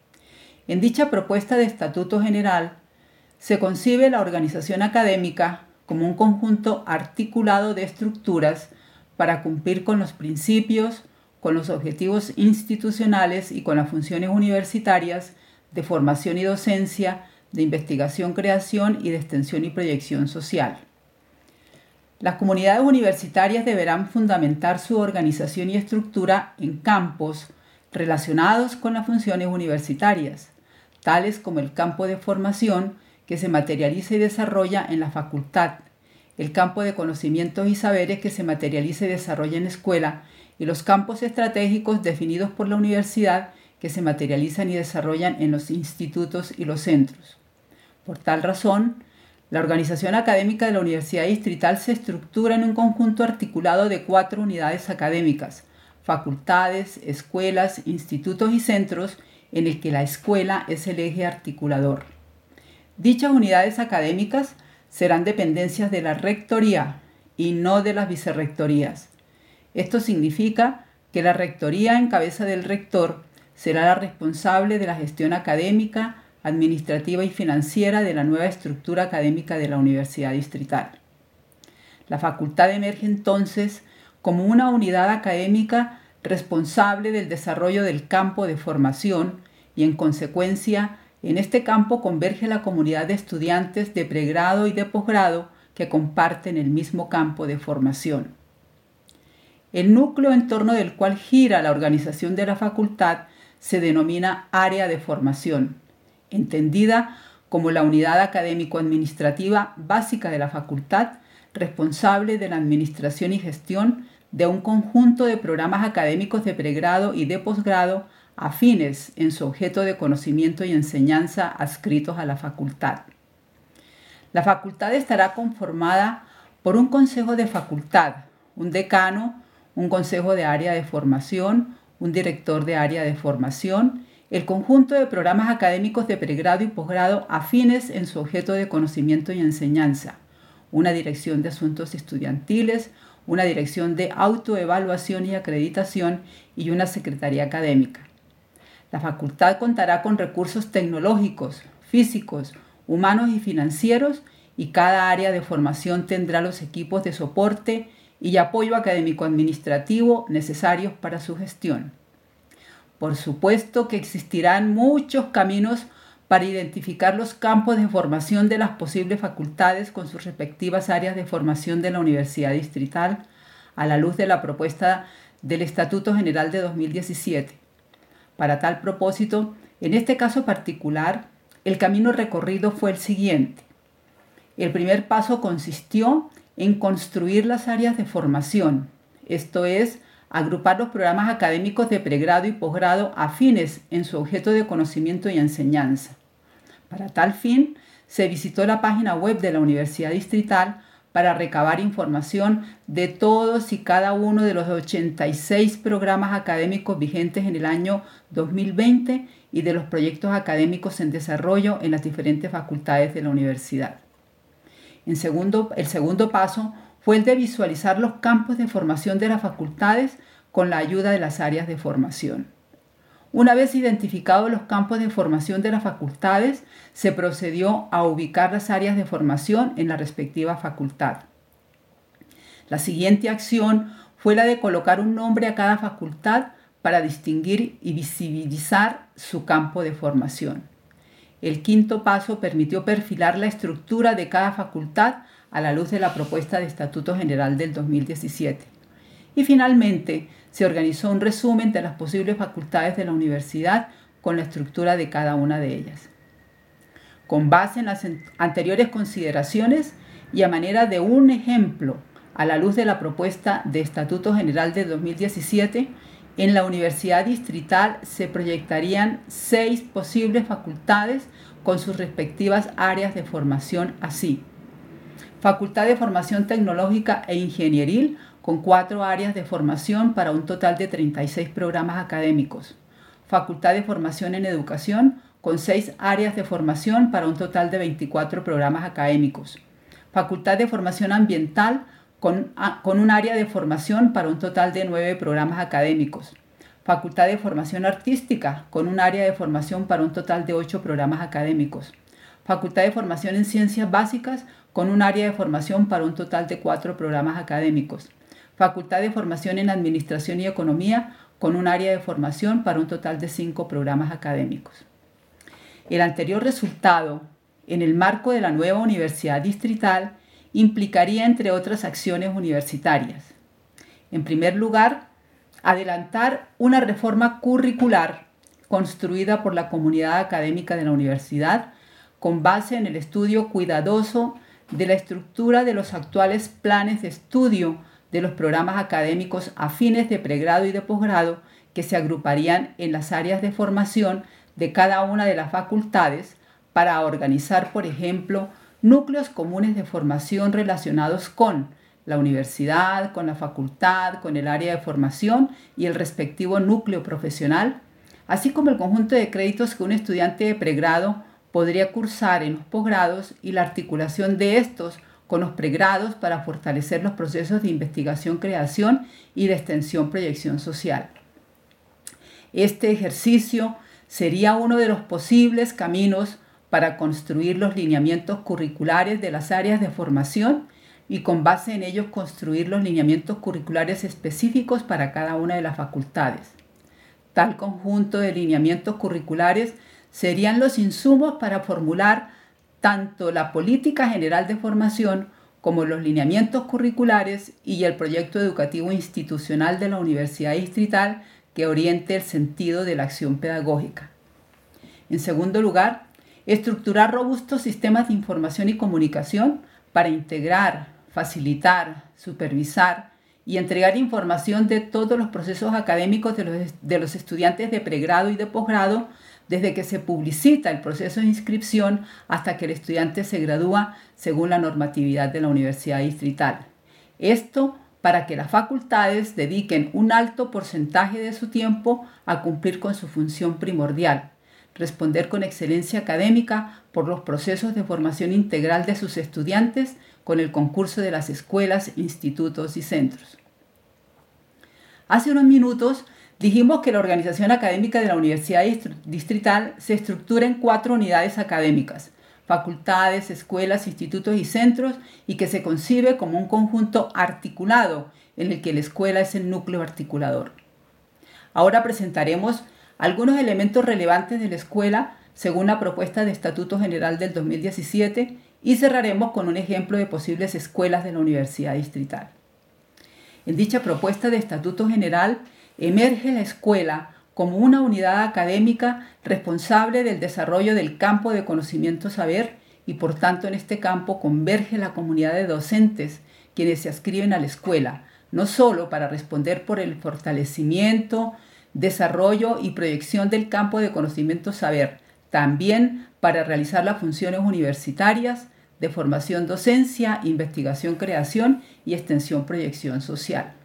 Speaker 10: En dicha propuesta de Estatuto General se concibe la organización académica como un conjunto articulado de estructuras para cumplir con los principios, con los objetivos institucionales y con las funciones universitarias de formación y docencia de investigación, creación y de extensión y proyección social. Las comunidades universitarias deberán fundamentar su organización y estructura en campos relacionados con las funciones universitarias, tales como el campo de formación que se materializa y desarrolla en la facultad, el campo de conocimientos y saberes que se materializa y desarrolla en la escuela, y los campos estratégicos definidos por la universidad que se materializan y desarrollan en los institutos y los centros. Por tal razón, la organización académica de la Universidad Distrital se estructura en un conjunto articulado de cuatro unidades académicas, facultades, escuelas, institutos y centros, en el que la escuela es el eje articulador. Dichas unidades académicas serán dependencias de la rectoría y no de las vicerrectorías. Esto significa que la rectoría en cabeza del rector será la responsable de la gestión académica, administrativa y financiera de la nueva estructura académica de la Universidad Distrital. La facultad emerge entonces como una unidad académica responsable del desarrollo del campo de formación y en consecuencia en este campo converge la comunidad de estudiantes de pregrado y de posgrado que comparten el mismo campo de formación. El núcleo en torno del cual gira la organización de la facultad se denomina área de formación entendida como la unidad académico-administrativa básica de la facultad, responsable de la administración y gestión de un conjunto de programas académicos de pregrado y de posgrado afines en su objeto de conocimiento y enseñanza adscritos a la facultad. La facultad estará conformada por un consejo de facultad, un decano, un consejo de área de formación, un director de área de formación el conjunto de programas académicos de pregrado y posgrado afines en su objeto de conocimiento y enseñanza, una dirección de asuntos estudiantiles, una dirección de autoevaluación y acreditación y una secretaría académica. La facultad contará con recursos tecnológicos, físicos, humanos y financieros y cada área de formación tendrá los equipos de soporte y apoyo académico administrativo necesarios para su gestión. Por supuesto que existirán muchos caminos para identificar los campos de formación de las posibles facultades con sus respectivas áreas de formación de la Universidad Distrital a la luz de la propuesta del Estatuto General de 2017. Para tal propósito, en este caso particular, el camino recorrido fue el siguiente. El primer paso consistió en construir las áreas de formación, esto es, agrupar los programas académicos de pregrado y posgrado afines en su objeto de conocimiento y enseñanza. Para tal fin, se visitó la página web de la Universidad Distrital para recabar información de todos y cada uno de los 86 programas académicos vigentes en el año 2020 y de los proyectos académicos en desarrollo en las diferentes facultades de la universidad. En segundo, el segundo paso fue el de visualizar los campos de formación de las facultades con la ayuda de las áreas de formación. Una vez identificados los campos de formación de las facultades, se procedió a ubicar las áreas de formación en la respectiva facultad. La siguiente acción fue la de colocar un nombre a cada facultad para distinguir y visibilizar su campo de formación. El quinto paso permitió perfilar la estructura de cada facultad a la luz de la propuesta de Estatuto General del 2017. Y finalmente, se organizó un resumen de las posibles facultades de la universidad con la estructura de cada una de ellas. Con base en las anteriores consideraciones y a manera de un ejemplo a la luz de la propuesta de Estatuto General de 2017, en la Universidad Distrital se proyectarían seis posibles facultades con sus respectivas áreas de formación así. Facultad de Formación Tecnológica e Ingenieril con cuatro áreas de formación para un total de 36 programas académicos. Facultad de Formación en Educación con seis áreas de formación para un total de 24 programas académicos. Facultad de Formación Ambiental con, con un área de formación para un total de nueve programas académicos. Facultad de Formación Artística con un área de formación para un total de ocho programas académicos. Facultad de Formación en Ciencias Básicas con un área de formación para un total de cuatro programas académicos. Facultad de Formación en Administración y Economía con un área de formación para un total de cinco programas académicos. El anterior resultado, en el marco de la nueva universidad distrital, implicaría, entre otras acciones universitarias, en primer lugar, adelantar una reforma curricular construida por la comunidad académica de la universidad con base en el estudio cuidadoso de la estructura de los actuales planes de estudio de los programas académicos afines de pregrado y de posgrado que se agruparían en las áreas de formación de cada una de las facultades para organizar, por ejemplo, núcleos comunes de formación relacionados con la universidad, con la facultad, con el área de formación y el respectivo núcleo profesional, así como el conjunto de créditos que un estudiante de pregrado podría cursar en los posgrados y la articulación de estos con los pregrados para fortalecer los procesos de investigación, creación y de extensión, proyección social. Este ejercicio sería uno de los posibles caminos para construir los lineamientos curriculares de las áreas de formación y con base en ellos construir los lineamientos curriculares específicos para cada una de las facultades. Tal conjunto de lineamientos curriculares serían los insumos para formular tanto la política general de formación como los lineamientos curriculares y el proyecto educativo institucional de la Universidad Distrital que oriente el sentido de la acción pedagógica. En segundo lugar, estructurar robustos sistemas de información y comunicación para integrar, facilitar, supervisar y entregar información de todos los procesos académicos de los, de los estudiantes de pregrado y de posgrado desde que se publicita el proceso de inscripción hasta que el estudiante se gradúa según la normatividad de la Universidad Distrital. Esto para que las facultades dediquen un alto porcentaje de su tiempo a cumplir con su función primordial, responder con excelencia académica por los procesos de formación integral de sus estudiantes con el concurso de las escuelas, institutos y centros. Hace unos minutos Dijimos que la organización académica de la Universidad Distrital se estructura en cuatro unidades académicas, facultades, escuelas, institutos y centros, y que se concibe como un conjunto articulado en el que la escuela es el núcleo articulador. Ahora presentaremos algunos elementos relevantes de la escuela según la propuesta de Estatuto General del 2017, y cerraremos con un ejemplo de posibles escuelas de la Universidad Distrital. En dicha propuesta de Estatuto General emerge la escuela como una unidad académica responsable del desarrollo del campo de conocimiento saber y por tanto en este campo converge la comunidad de docentes quienes se ascriben a la escuela, no solo para responder por el fortalecimiento, desarrollo y proyección del campo de conocimiento saber, también para realizar las funciones universitarias de formación docencia, investigación creación y extensión proyección social.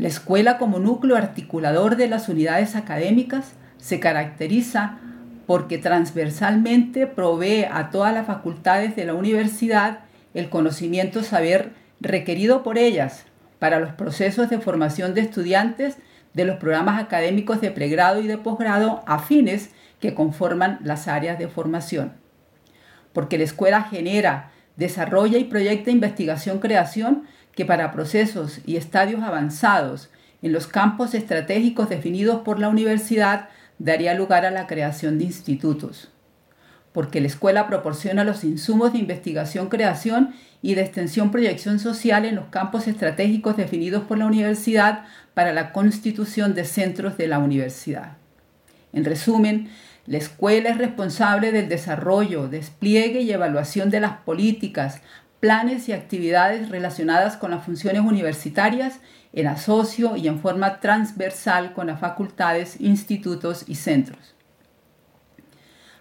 Speaker 10: La escuela como núcleo articulador de las unidades académicas se caracteriza porque transversalmente provee a todas las facultades de la universidad el conocimiento saber requerido por ellas para los procesos de formación de estudiantes de los programas académicos de pregrado y de posgrado afines que conforman las áreas de formación. Porque la escuela genera, desarrolla y proyecta investigación-creación que para procesos y estadios avanzados en los campos estratégicos definidos por la universidad daría lugar a la creación de institutos. Porque la escuela proporciona los insumos de investigación-creación y de extensión-proyección social en los campos estratégicos definidos por la universidad para la constitución de centros de la universidad. En resumen, la escuela es responsable del desarrollo, despliegue y evaluación de las políticas, planes y actividades relacionadas con las funciones universitarias en asocio y en forma transversal con las facultades, institutos y centros.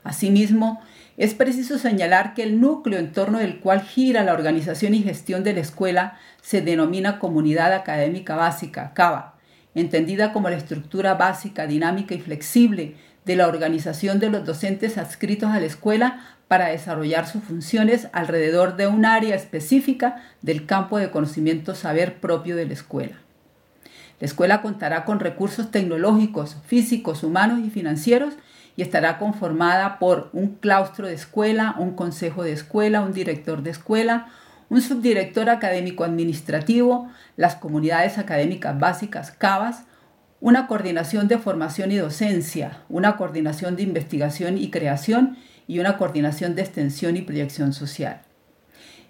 Speaker 10: Asimismo, es preciso señalar que el núcleo en torno del cual gira la organización y gestión de la escuela se denomina Comunidad Académica Básica, CABA, entendida como la estructura básica, dinámica y flexible de la organización de los docentes adscritos a la escuela para desarrollar sus funciones alrededor de un área específica del campo de conocimiento saber propio de la escuela. La escuela contará con recursos tecnológicos, físicos, humanos y financieros y estará conformada por un claustro de escuela, un consejo de escuela, un director de escuela, un subdirector académico administrativo, las comunidades académicas básicas CABAS, una coordinación de formación y docencia, una coordinación de investigación y creación y una coordinación de extensión y proyección social.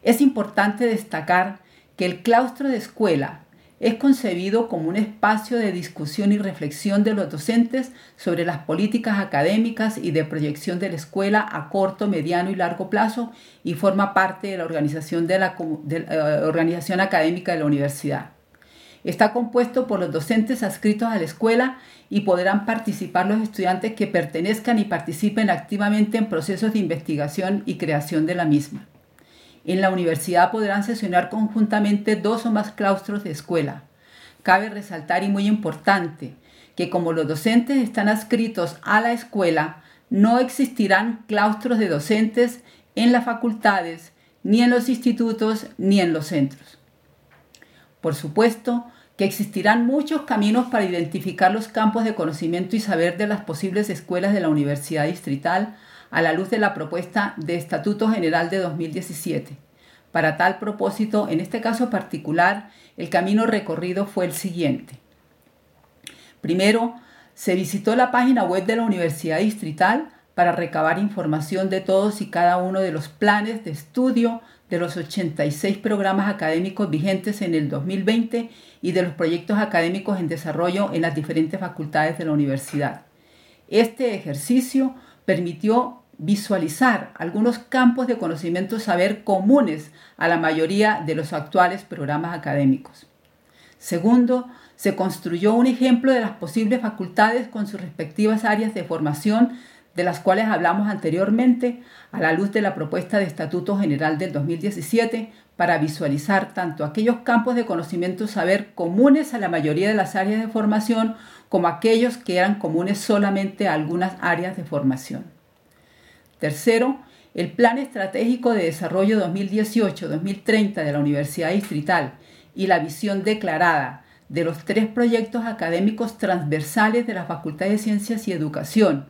Speaker 10: Es importante destacar que el claustro de escuela es concebido como un espacio de discusión y reflexión de los docentes sobre las políticas académicas y de proyección de la escuela a corto, mediano y largo plazo y forma parte de la organización, de la, eh, organización académica de la universidad. Está compuesto por los docentes adscritos a la escuela y podrán participar los estudiantes que pertenezcan y participen activamente en procesos de investigación y creación de la misma. En la universidad podrán sesionar conjuntamente dos o más claustros de escuela. Cabe resaltar y muy importante que como los docentes están adscritos a la escuela, no existirán claustros de docentes en las facultades, ni en los institutos, ni en los centros. Por supuesto, que existirán muchos caminos para identificar los campos de conocimiento y saber de las posibles escuelas de la Universidad Distrital a la luz de la propuesta de Estatuto General de 2017. Para tal propósito, en este caso particular, el camino recorrido fue el siguiente. Primero, se visitó la página web de la Universidad Distrital para recabar información de todos y cada uno de los planes de estudio de los 86 programas académicos vigentes en el 2020 y de los proyectos académicos en desarrollo en las diferentes facultades de la universidad. Este ejercicio permitió visualizar algunos campos de conocimiento saber comunes a la mayoría de los actuales programas académicos. Segundo, se construyó un ejemplo de las posibles facultades con sus respectivas áreas de formación de las cuales hablamos anteriormente a la luz de la propuesta de Estatuto General del 2017 para visualizar tanto aquellos campos de conocimiento saber comunes a la mayoría de las áreas de formación como aquellos que eran comunes solamente a algunas áreas de formación. Tercero, el Plan Estratégico de Desarrollo 2018-2030 de la Universidad Distrital y la visión declarada de los tres proyectos académicos transversales de la Facultad de Ciencias y Educación,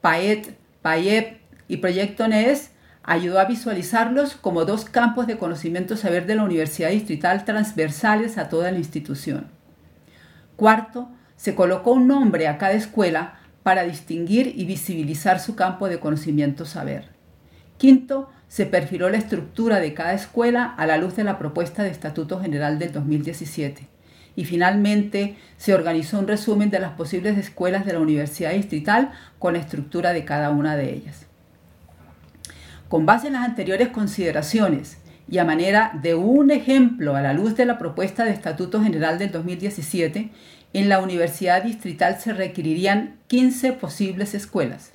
Speaker 10: PAET, PAEP y Proyecto NES ayudó a visualizarlos como dos campos de conocimiento saber de la Universidad Distrital transversales a toda la institución. Cuarto, se colocó un nombre a cada escuela para distinguir y visibilizar su campo de conocimiento saber. Quinto, se perfiló la estructura de cada escuela a la luz de la propuesta de Estatuto General del 2017. Y finalmente se organizó un resumen de las posibles escuelas de la Universidad Distrital con la estructura de cada una de ellas. Con base en las anteriores consideraciones y a manera de un ejemplo a la luz de la propuesta de Estatuto General del 2017, en la Universidad Distrital se requerirían 15 posibles escuelas.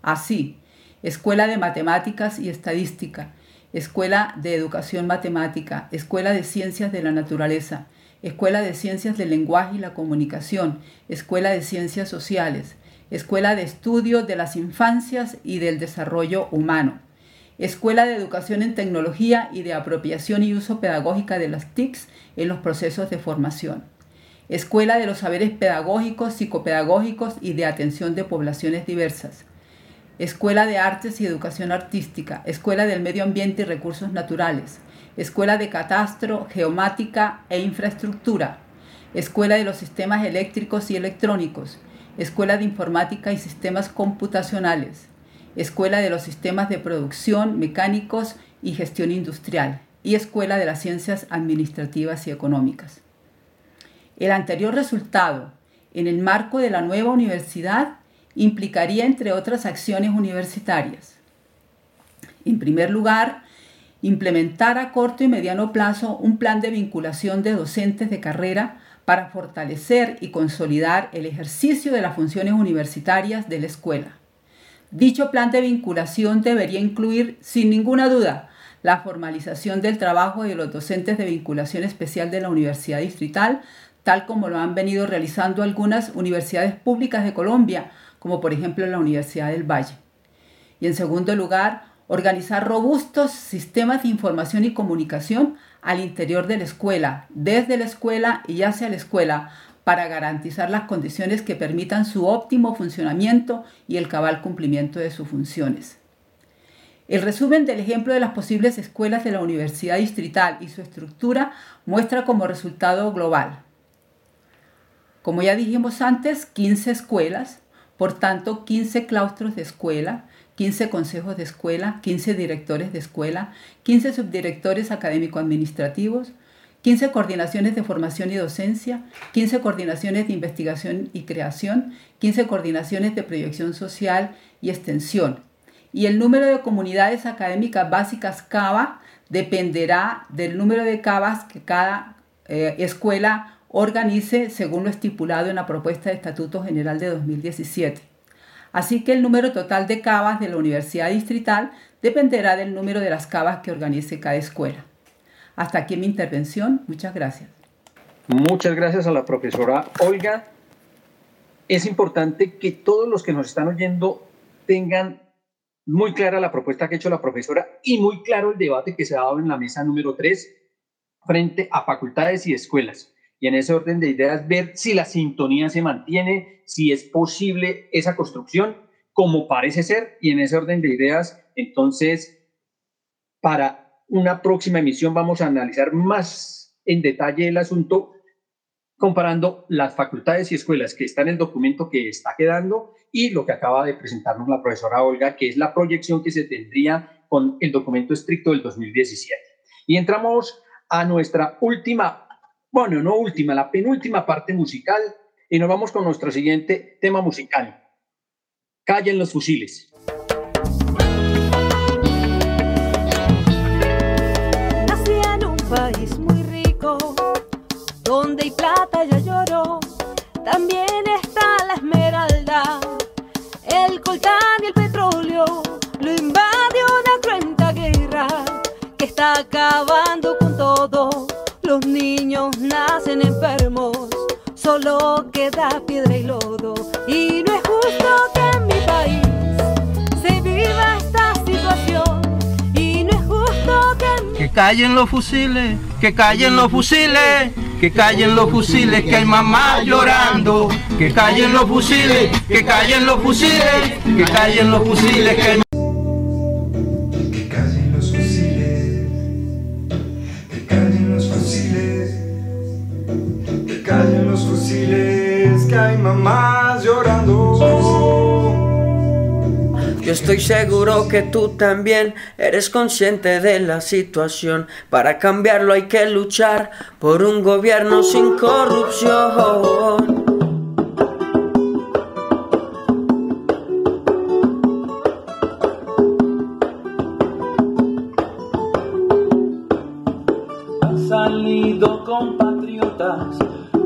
Speaker 10: Así, Escuela de Matemáticas y Estadística, Escuela de Educación Matemática, Escuela de Ciencias de la Naturaleza, Escuela de Ciencias del Lenguaje y la Comunicación, Escuela de Ciencias Sociales, Escuela de Estudio de las Infancias y del Desarrollo Humano, Escuela de Educación en Tecnología y de Apropiación y Uso Pedagógica de las TICs en los procesos de formación. Escuela de los Saberes Pedagógicos, Psicopedagógicos y de Atención de Poblaciones Diversas. Escuela de Artes y Educación Artística, Escuela del Medio Ambiente y Recursos Naturales, Escuela de Catastro, Geomática e Infraestructura, Escuela de los Sistemas Eléctricos y Electrónicos, Escuela de Informática y Sistemas Computacionales, Escuela de los Sistemas de Producción, Mecánicos y Gestión Industrial. Y Escuela de las Ciencias Administrativas y Económicas. El anterior resultado, en el marco de la nueva universidad, implicaría, entre otras acciones universitarias, en primer lugar, implementar a corto y mediano plazo un plan de vinculación de docentes de carrera para fortalecer y consolidar el ejercicio de las funciones universitarias de la escuela. Dicho plan de vinculación debería incluir, sin ninguna duda, la formalización del trabajo de los docentes de vinculación especial de la Universidad Distrital, tal como lo han venido realizando algunas universidades públicas de Colombia, como por ejemplo la Universidad del Valle. Y en segundo lugar, organizar robustos sistemas de información y comunicación al interior de la escuela, desde la escuela y hacia la escuela, para garantizar las condiciones que permitan su óptimo funcionamiento y el cabal cumplimiento de sus funciones. El resumen del ejemplo de las posibles escuelas de la Universidad Distrital y su estructura muestra como resultado global. Como ya dijimos antes, 15 escuelas, por tanto 15 claustros de escuela, 15 consejos de escuela, 15 directores de escuela, 15 subdirectores académico-administrativos, 15 coordinaciones de formación y docencia, 15 coordinaciones de investigación y creación, 15 coordinaciones de proyección social y extensión. Y el número de comunidades académicas básicas CABA dependerá del número de CABAs que cada eh, escuela organice según lo estipulado en la propuesta de Estatuto General de 2017. Así que el número total de CABAs de la Universidad Distrital dependerá del número de las CABAs que organice cada escuela. Hasta aquí mi intervención. Muchas gracias.
Speaker 4: Muchas gracias a la profesora Olga. Es importante que todos los que nos están oyendo tengan muy clara la propuesta que ha hecho la profesora y muy claro el debate que se ha dado en la mesa número 3 frente a facultades y escuelas. Y en ese orden de ideas, ver si la sintonía se mantiene, si es posible esa construcción, como parece ser, y en ese orden de ideas, entonces, para una próxima emisión vamos a analizar más en detalle el asunto comparando las facultades y escuelas que está en el documento que está quedando y lo que acaba de presentarnos la profesora Olga, que es la proyección que se tendría con el documento estricto del 2017. Y entramos a nuestra última, bueno, no última, la penúltima parte musical y nos vamos con nuestro siguiente tema musical. Callen los fusiles.
Speaker 11: donde hay plata ya lloró, también está la esmeralda, el coltán y el petróleo, lo invadió una cruenta guerra que está acabando con todo, los niños nacen enfermos, solo queda piedra y lodo, y no es justo que en mi país se viva esta situación, y no es justo que...
Speaker 12: que callen los fusiles, que callen los fusiles que callen los fusiles, que hay mamá llorando, que callen los fusiles, que callen los fusiles, que callen los fusiles, que hay
Speaker 13: estoy seguro que tú también eres consciente de la situación. Para cambiarlo hay que luchar por un gobierno sin corrupción.
Speaker 14: Han salido compatriotas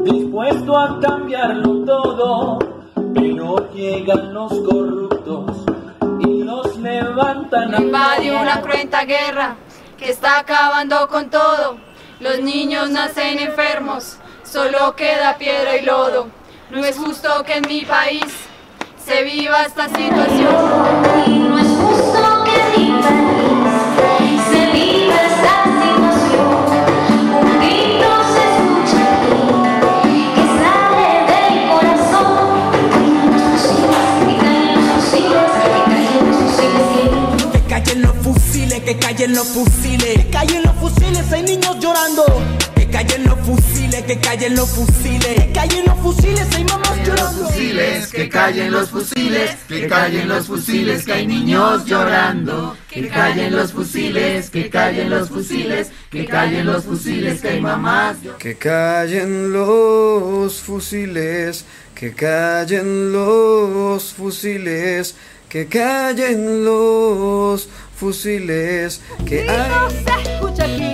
Speaker 14: dispuestos a cambiarlo todo, pero llegan los corruptos levantan
Speaker 15: Invadió una cruenta guerra que está acabando con todo. Los niños nacen enfermos, solo queda piedra y lodo. No es justo que en mi país se viva esta situación. Que
Speaker 16: callen los fusiles, que callen los fusiles, fusiles, hay niños llorando. Que callen los fusiles, que callen los fusiles, que callen los fusiles, hay mamás llorando.
Speaker 17: que callen los fusiles, que callen los fusiles, que hay niños llorando. Que callen los fusiles, que callen los fusiles, que callen los fusiles, que hay mamás.
Speaker 18: Que callen los fusiles, que callen los fusiles, que callen los fusiles, que hay...
Speaker 11: grito se escucha aquí,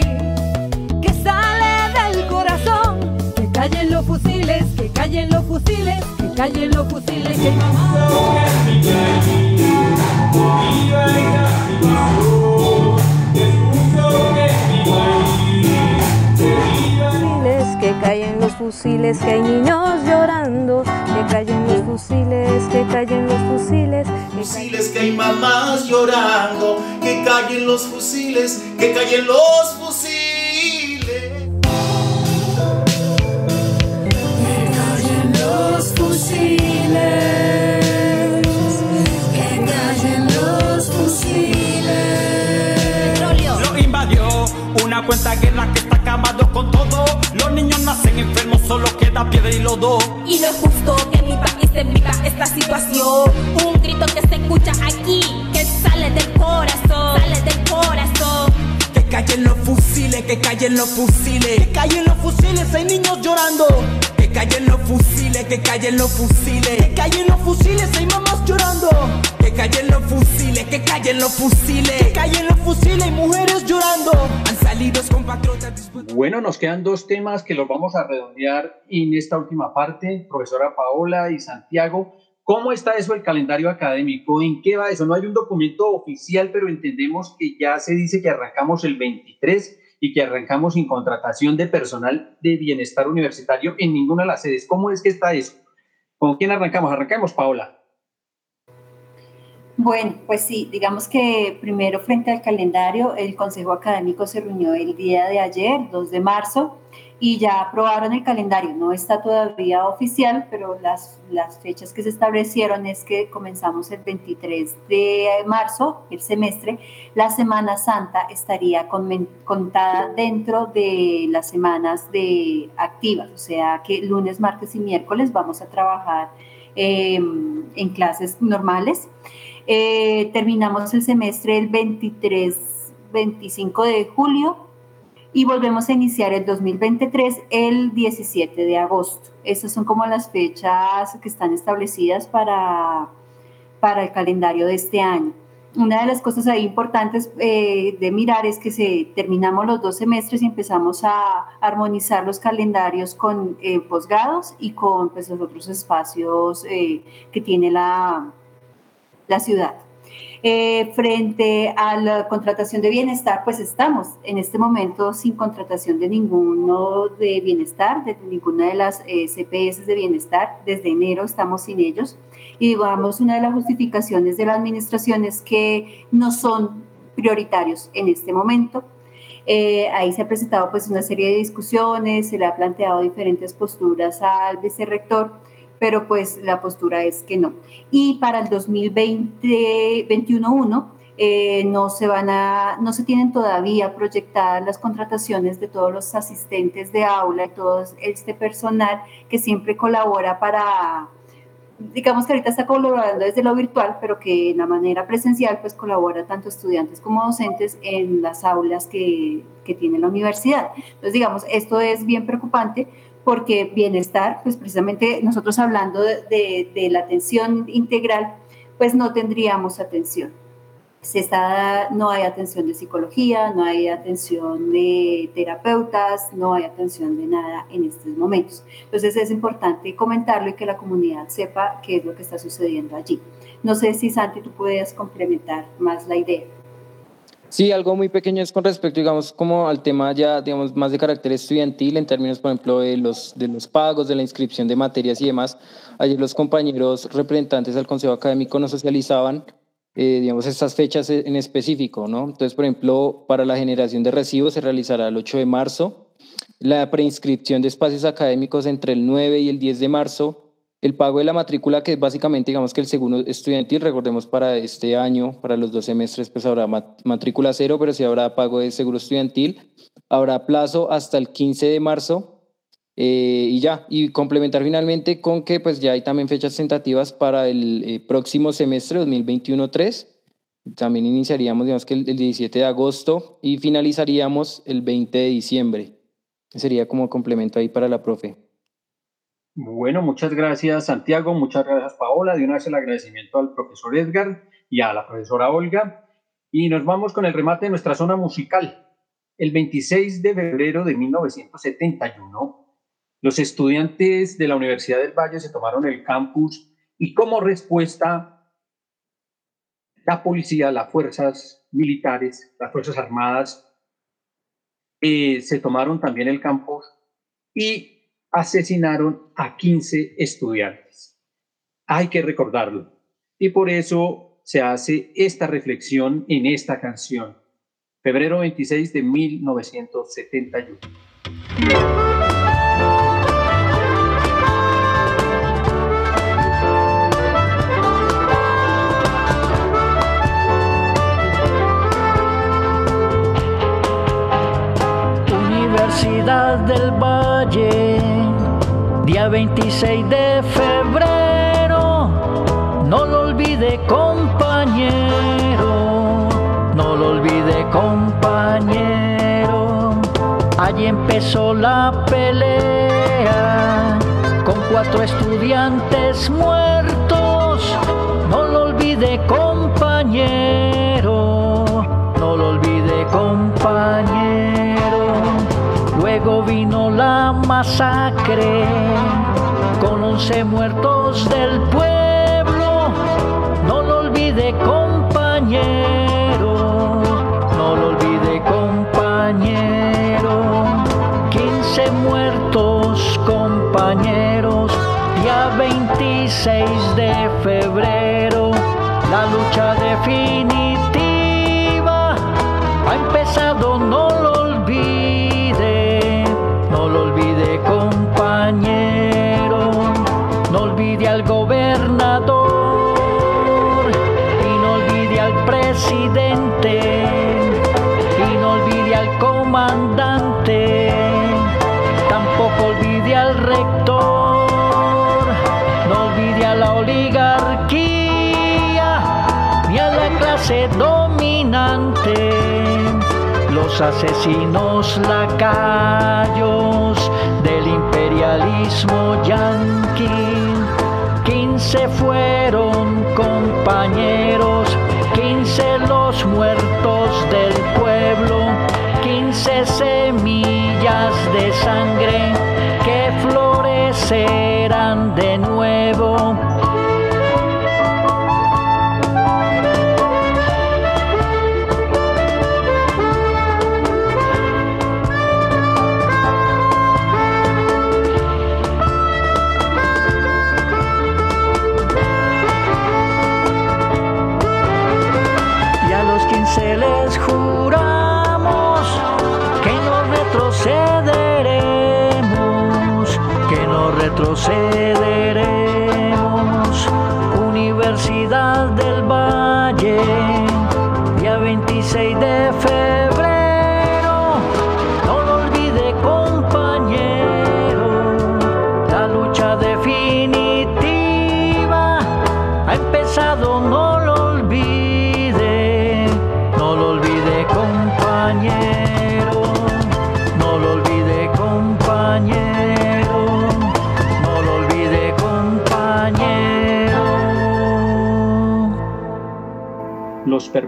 Speaker 11: que sale del corazón. Que callen los fusiles, que callen los fusiles, que callen los fusiles, que
Speaker 19: fusiles, que callen los fusiles, que hay niños llorando, que callen los fusiles, que callen los fusiles, que
Speaker 17: fusiles, que hay mamás llorando. Que callen los fusiles, que callen los fusiles.
Speaker 11: Que callen los fusiles, que callen los fusiles.
Speaker 16: Lo invadió una cuenta guerra que está. Los niños nacen enfermos, solo queda piedra y lodo.
Speaker 20: Y no es justo que mi país se viva esta situación. Un grito que se escucha aquí, que sale del corazón, sale del corazón.
Speaker 16: Que callen los fusiles, que callen los fusiles, que callen los fusiles, hay niños llorando. Que callen los fusiles, que callen los fusiles, que callen los fusiles, hay mamás llorando. Que callen los fusiles, que callen los fusiles, que callen los fusiles, hay mujeres llorando. Han salido compatriotas.
Speaker 4: Bueno, nos quedan dos temas que los vamos a redondear en esta última parte. Profesora Paola y Santiago, ¿cómo está eso el calendario académico? ¿En qué va eso? No hay un documento oficial, pero entendemos que ya se dice que arrancamos el 23 y que arrancamos sin contratación de personal de bienestar universitario en ninguna de las sedes. ¿Cómo es que está eso? ¿Con quién arrancamos? Arrancamos, Paola.
Speaker 7: Bueno, pues sí, digamos que primero frente al calendario, el Consejo Académico se reunió el día de ayer, 2 de marzo, y ya aprobaron el calendario. No está todavía oficial, pero las, las fechas que se establecieron es que comenzamos el 23 de marzo, el semestre. La Semana Santa estaría con- contada dentro de las semanas de activas, o sea que lunes, martes y miércoles vamos a trabajar eh, en clases normales. Eh, terminamos el semestre el 23, 25 de julio y volvemos a iniciar el 2023 el 17 de agosto. Esas son como las fechas que están establecidas para, para el calendario de este año. Una de las cosas ahí importantes eh, de mirar es que se, terminamos los dos semestres y empezamos a armonizar los calendarios con eh, posgrados y con pues, los otros espacios eh, que tiene la, la ciudad. Eh, frente a la contratación de bienestar, pues estamos en este momento sin contratación de ninguno de bienestar, de ninguna de las eh, CPS de bienestar. Desde enero estamos sin ellos. Y digamos, una de las justificaciones de la administración es que no son prioritarios en este momento. Eh, ahí se ha presentado pues una serie de discusiones, se le ha planteado diferentes posturas al vicerrector, pero pues la postura es que no. Y para el 2020-21-1 eh, no se van a, no se tienen todavía proyectadas las contrataciones de todos los asistentes de aula y todo este personal que siempre colabora para, digamos que ahorita está colaborando desde lo virtual, pero que en la manera presencial pues colabora tanto estudiantes como docentes en las aulas que, que tiene la universidad. Entonces, digamos, esto es bien preocupante porque bienestar, pues precisamente nosotros hablando de, la atención integral, pues no tendríamos atención se está, no hay atención de psicología, no hay atención de terapeutas, no hay atención de nada en estos momentos. Entonces es importante comentarlo y que la comunidad sepa qué es lo que está sucediendo allí. No sé si Santi tú puedes complementar más la idea.
Speaker 9: Sí, algo muy pequeño es con respecto, digamos, como al tema ya, digamos, más de carácter estudiantil, en términos, por ejemplo, de los, de los pagos, de la inscripción de materias y demás. Ayer los compañeros representantes del Consejo Académico nos socializaban eh, digamos, estas fechas en específico, ¿no? Entonces, por ejemplo, para la generación de recibos se realizará el 8 de marzo, la preinscripción de espacios académicos entre el 9 y el 10 de marzo, el pago de la matrícula, que es básicamente, digamos, que el segundo estudiantil, recordemos para este año, para los dos semestres, pues habrá matrícula cero, pero sí habrá pago de seguro estudiantil, habrá plazo hasta el 15 de marzo eh, y ya, y complementar finalmente con que pues ya hay también fechas tentativas para el eh, próximo semestre 2021-3. También iniciaríamos, digamos que el, 17 de agosto y finalizaríamos el 20 de diciembre. Sería como complemento ahí para la profe.
Speaker 4: Bueno, muchas gracias Santiago, muchas gracias Paola. De una vez el agradecimiento al profesor Edgar y a la profesora Olga. Y nos vamos con el remate de nuestra zona musical. El 26 de febrero de 1971 los estudiantes de la Universidad del Valle se tomaron el campus y como respuesta, la policía, las fuerzas militares, las fuerzas armadas, eh, se tomaron también el campus y asesinaron a 15 estudiantes. Hay que recordarlo. Y por eso se hace esta reflexión en esta canción. Febrero 26 de 1971.
Speaker 21: Empezó la pelea con cuatro estudiantes muertos, no lo olvide compañero, no lo olvide compañero. Luego vino la masacre con once muertos del pueblo. No lo olvide compañero, día 26 de febrero, la lucha definitiva asesinos lacayos del imperialismo yanqui. Quince fueron compañeros, quince los muertos del pueblo, quince semillas de sangre que florecerán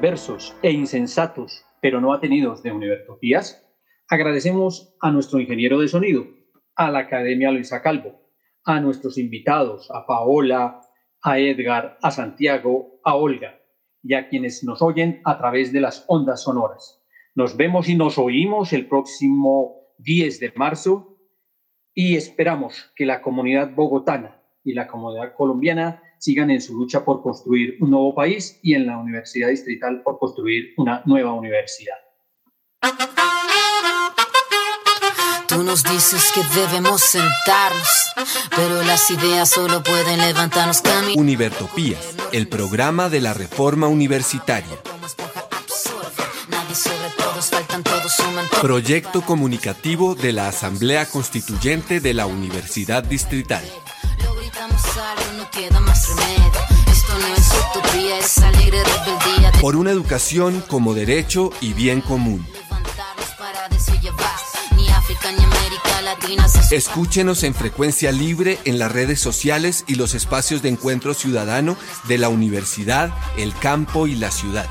Speaker 4: perversos e insensatos, pero no atenidos de Univertopías, agradecemos a nuestro ingeniero de sonido, a la Academia Luisa Calvo, a nuestros invitados, a Paola, a Edgar, a Santiago, a Olga y a quienes nos oyen a través de las ondas sonoras. Nos vemos y nos oímos el próximo 10 de marzo y esperamos que la comunidad bogotana y la comunidad colombiana sigan en su lucha por construir un nuevo país y en la Universidad Distrital por construir una nueva universidad.
Speaker 22: Tú nos dices que debemos sentarnos, pero las ideas solo pueden levantarnos camino.
Speaker 2: Univertopías, el programa de la reforma universitaria. Proyecto comunicativo de la Asamblea Constituyente de la Universidad Distrital.
Speaker 22: Lo gritamos algo, no queda más remedio. Esto no es utopía, es alegre rebeldía.
Speaker 2: Por una educación como derecho y bien común. Escúchenos en frecuencia libre en las redes sociales y los espacios de encuentro ciudadano de la universidad, el campo y la ciudad.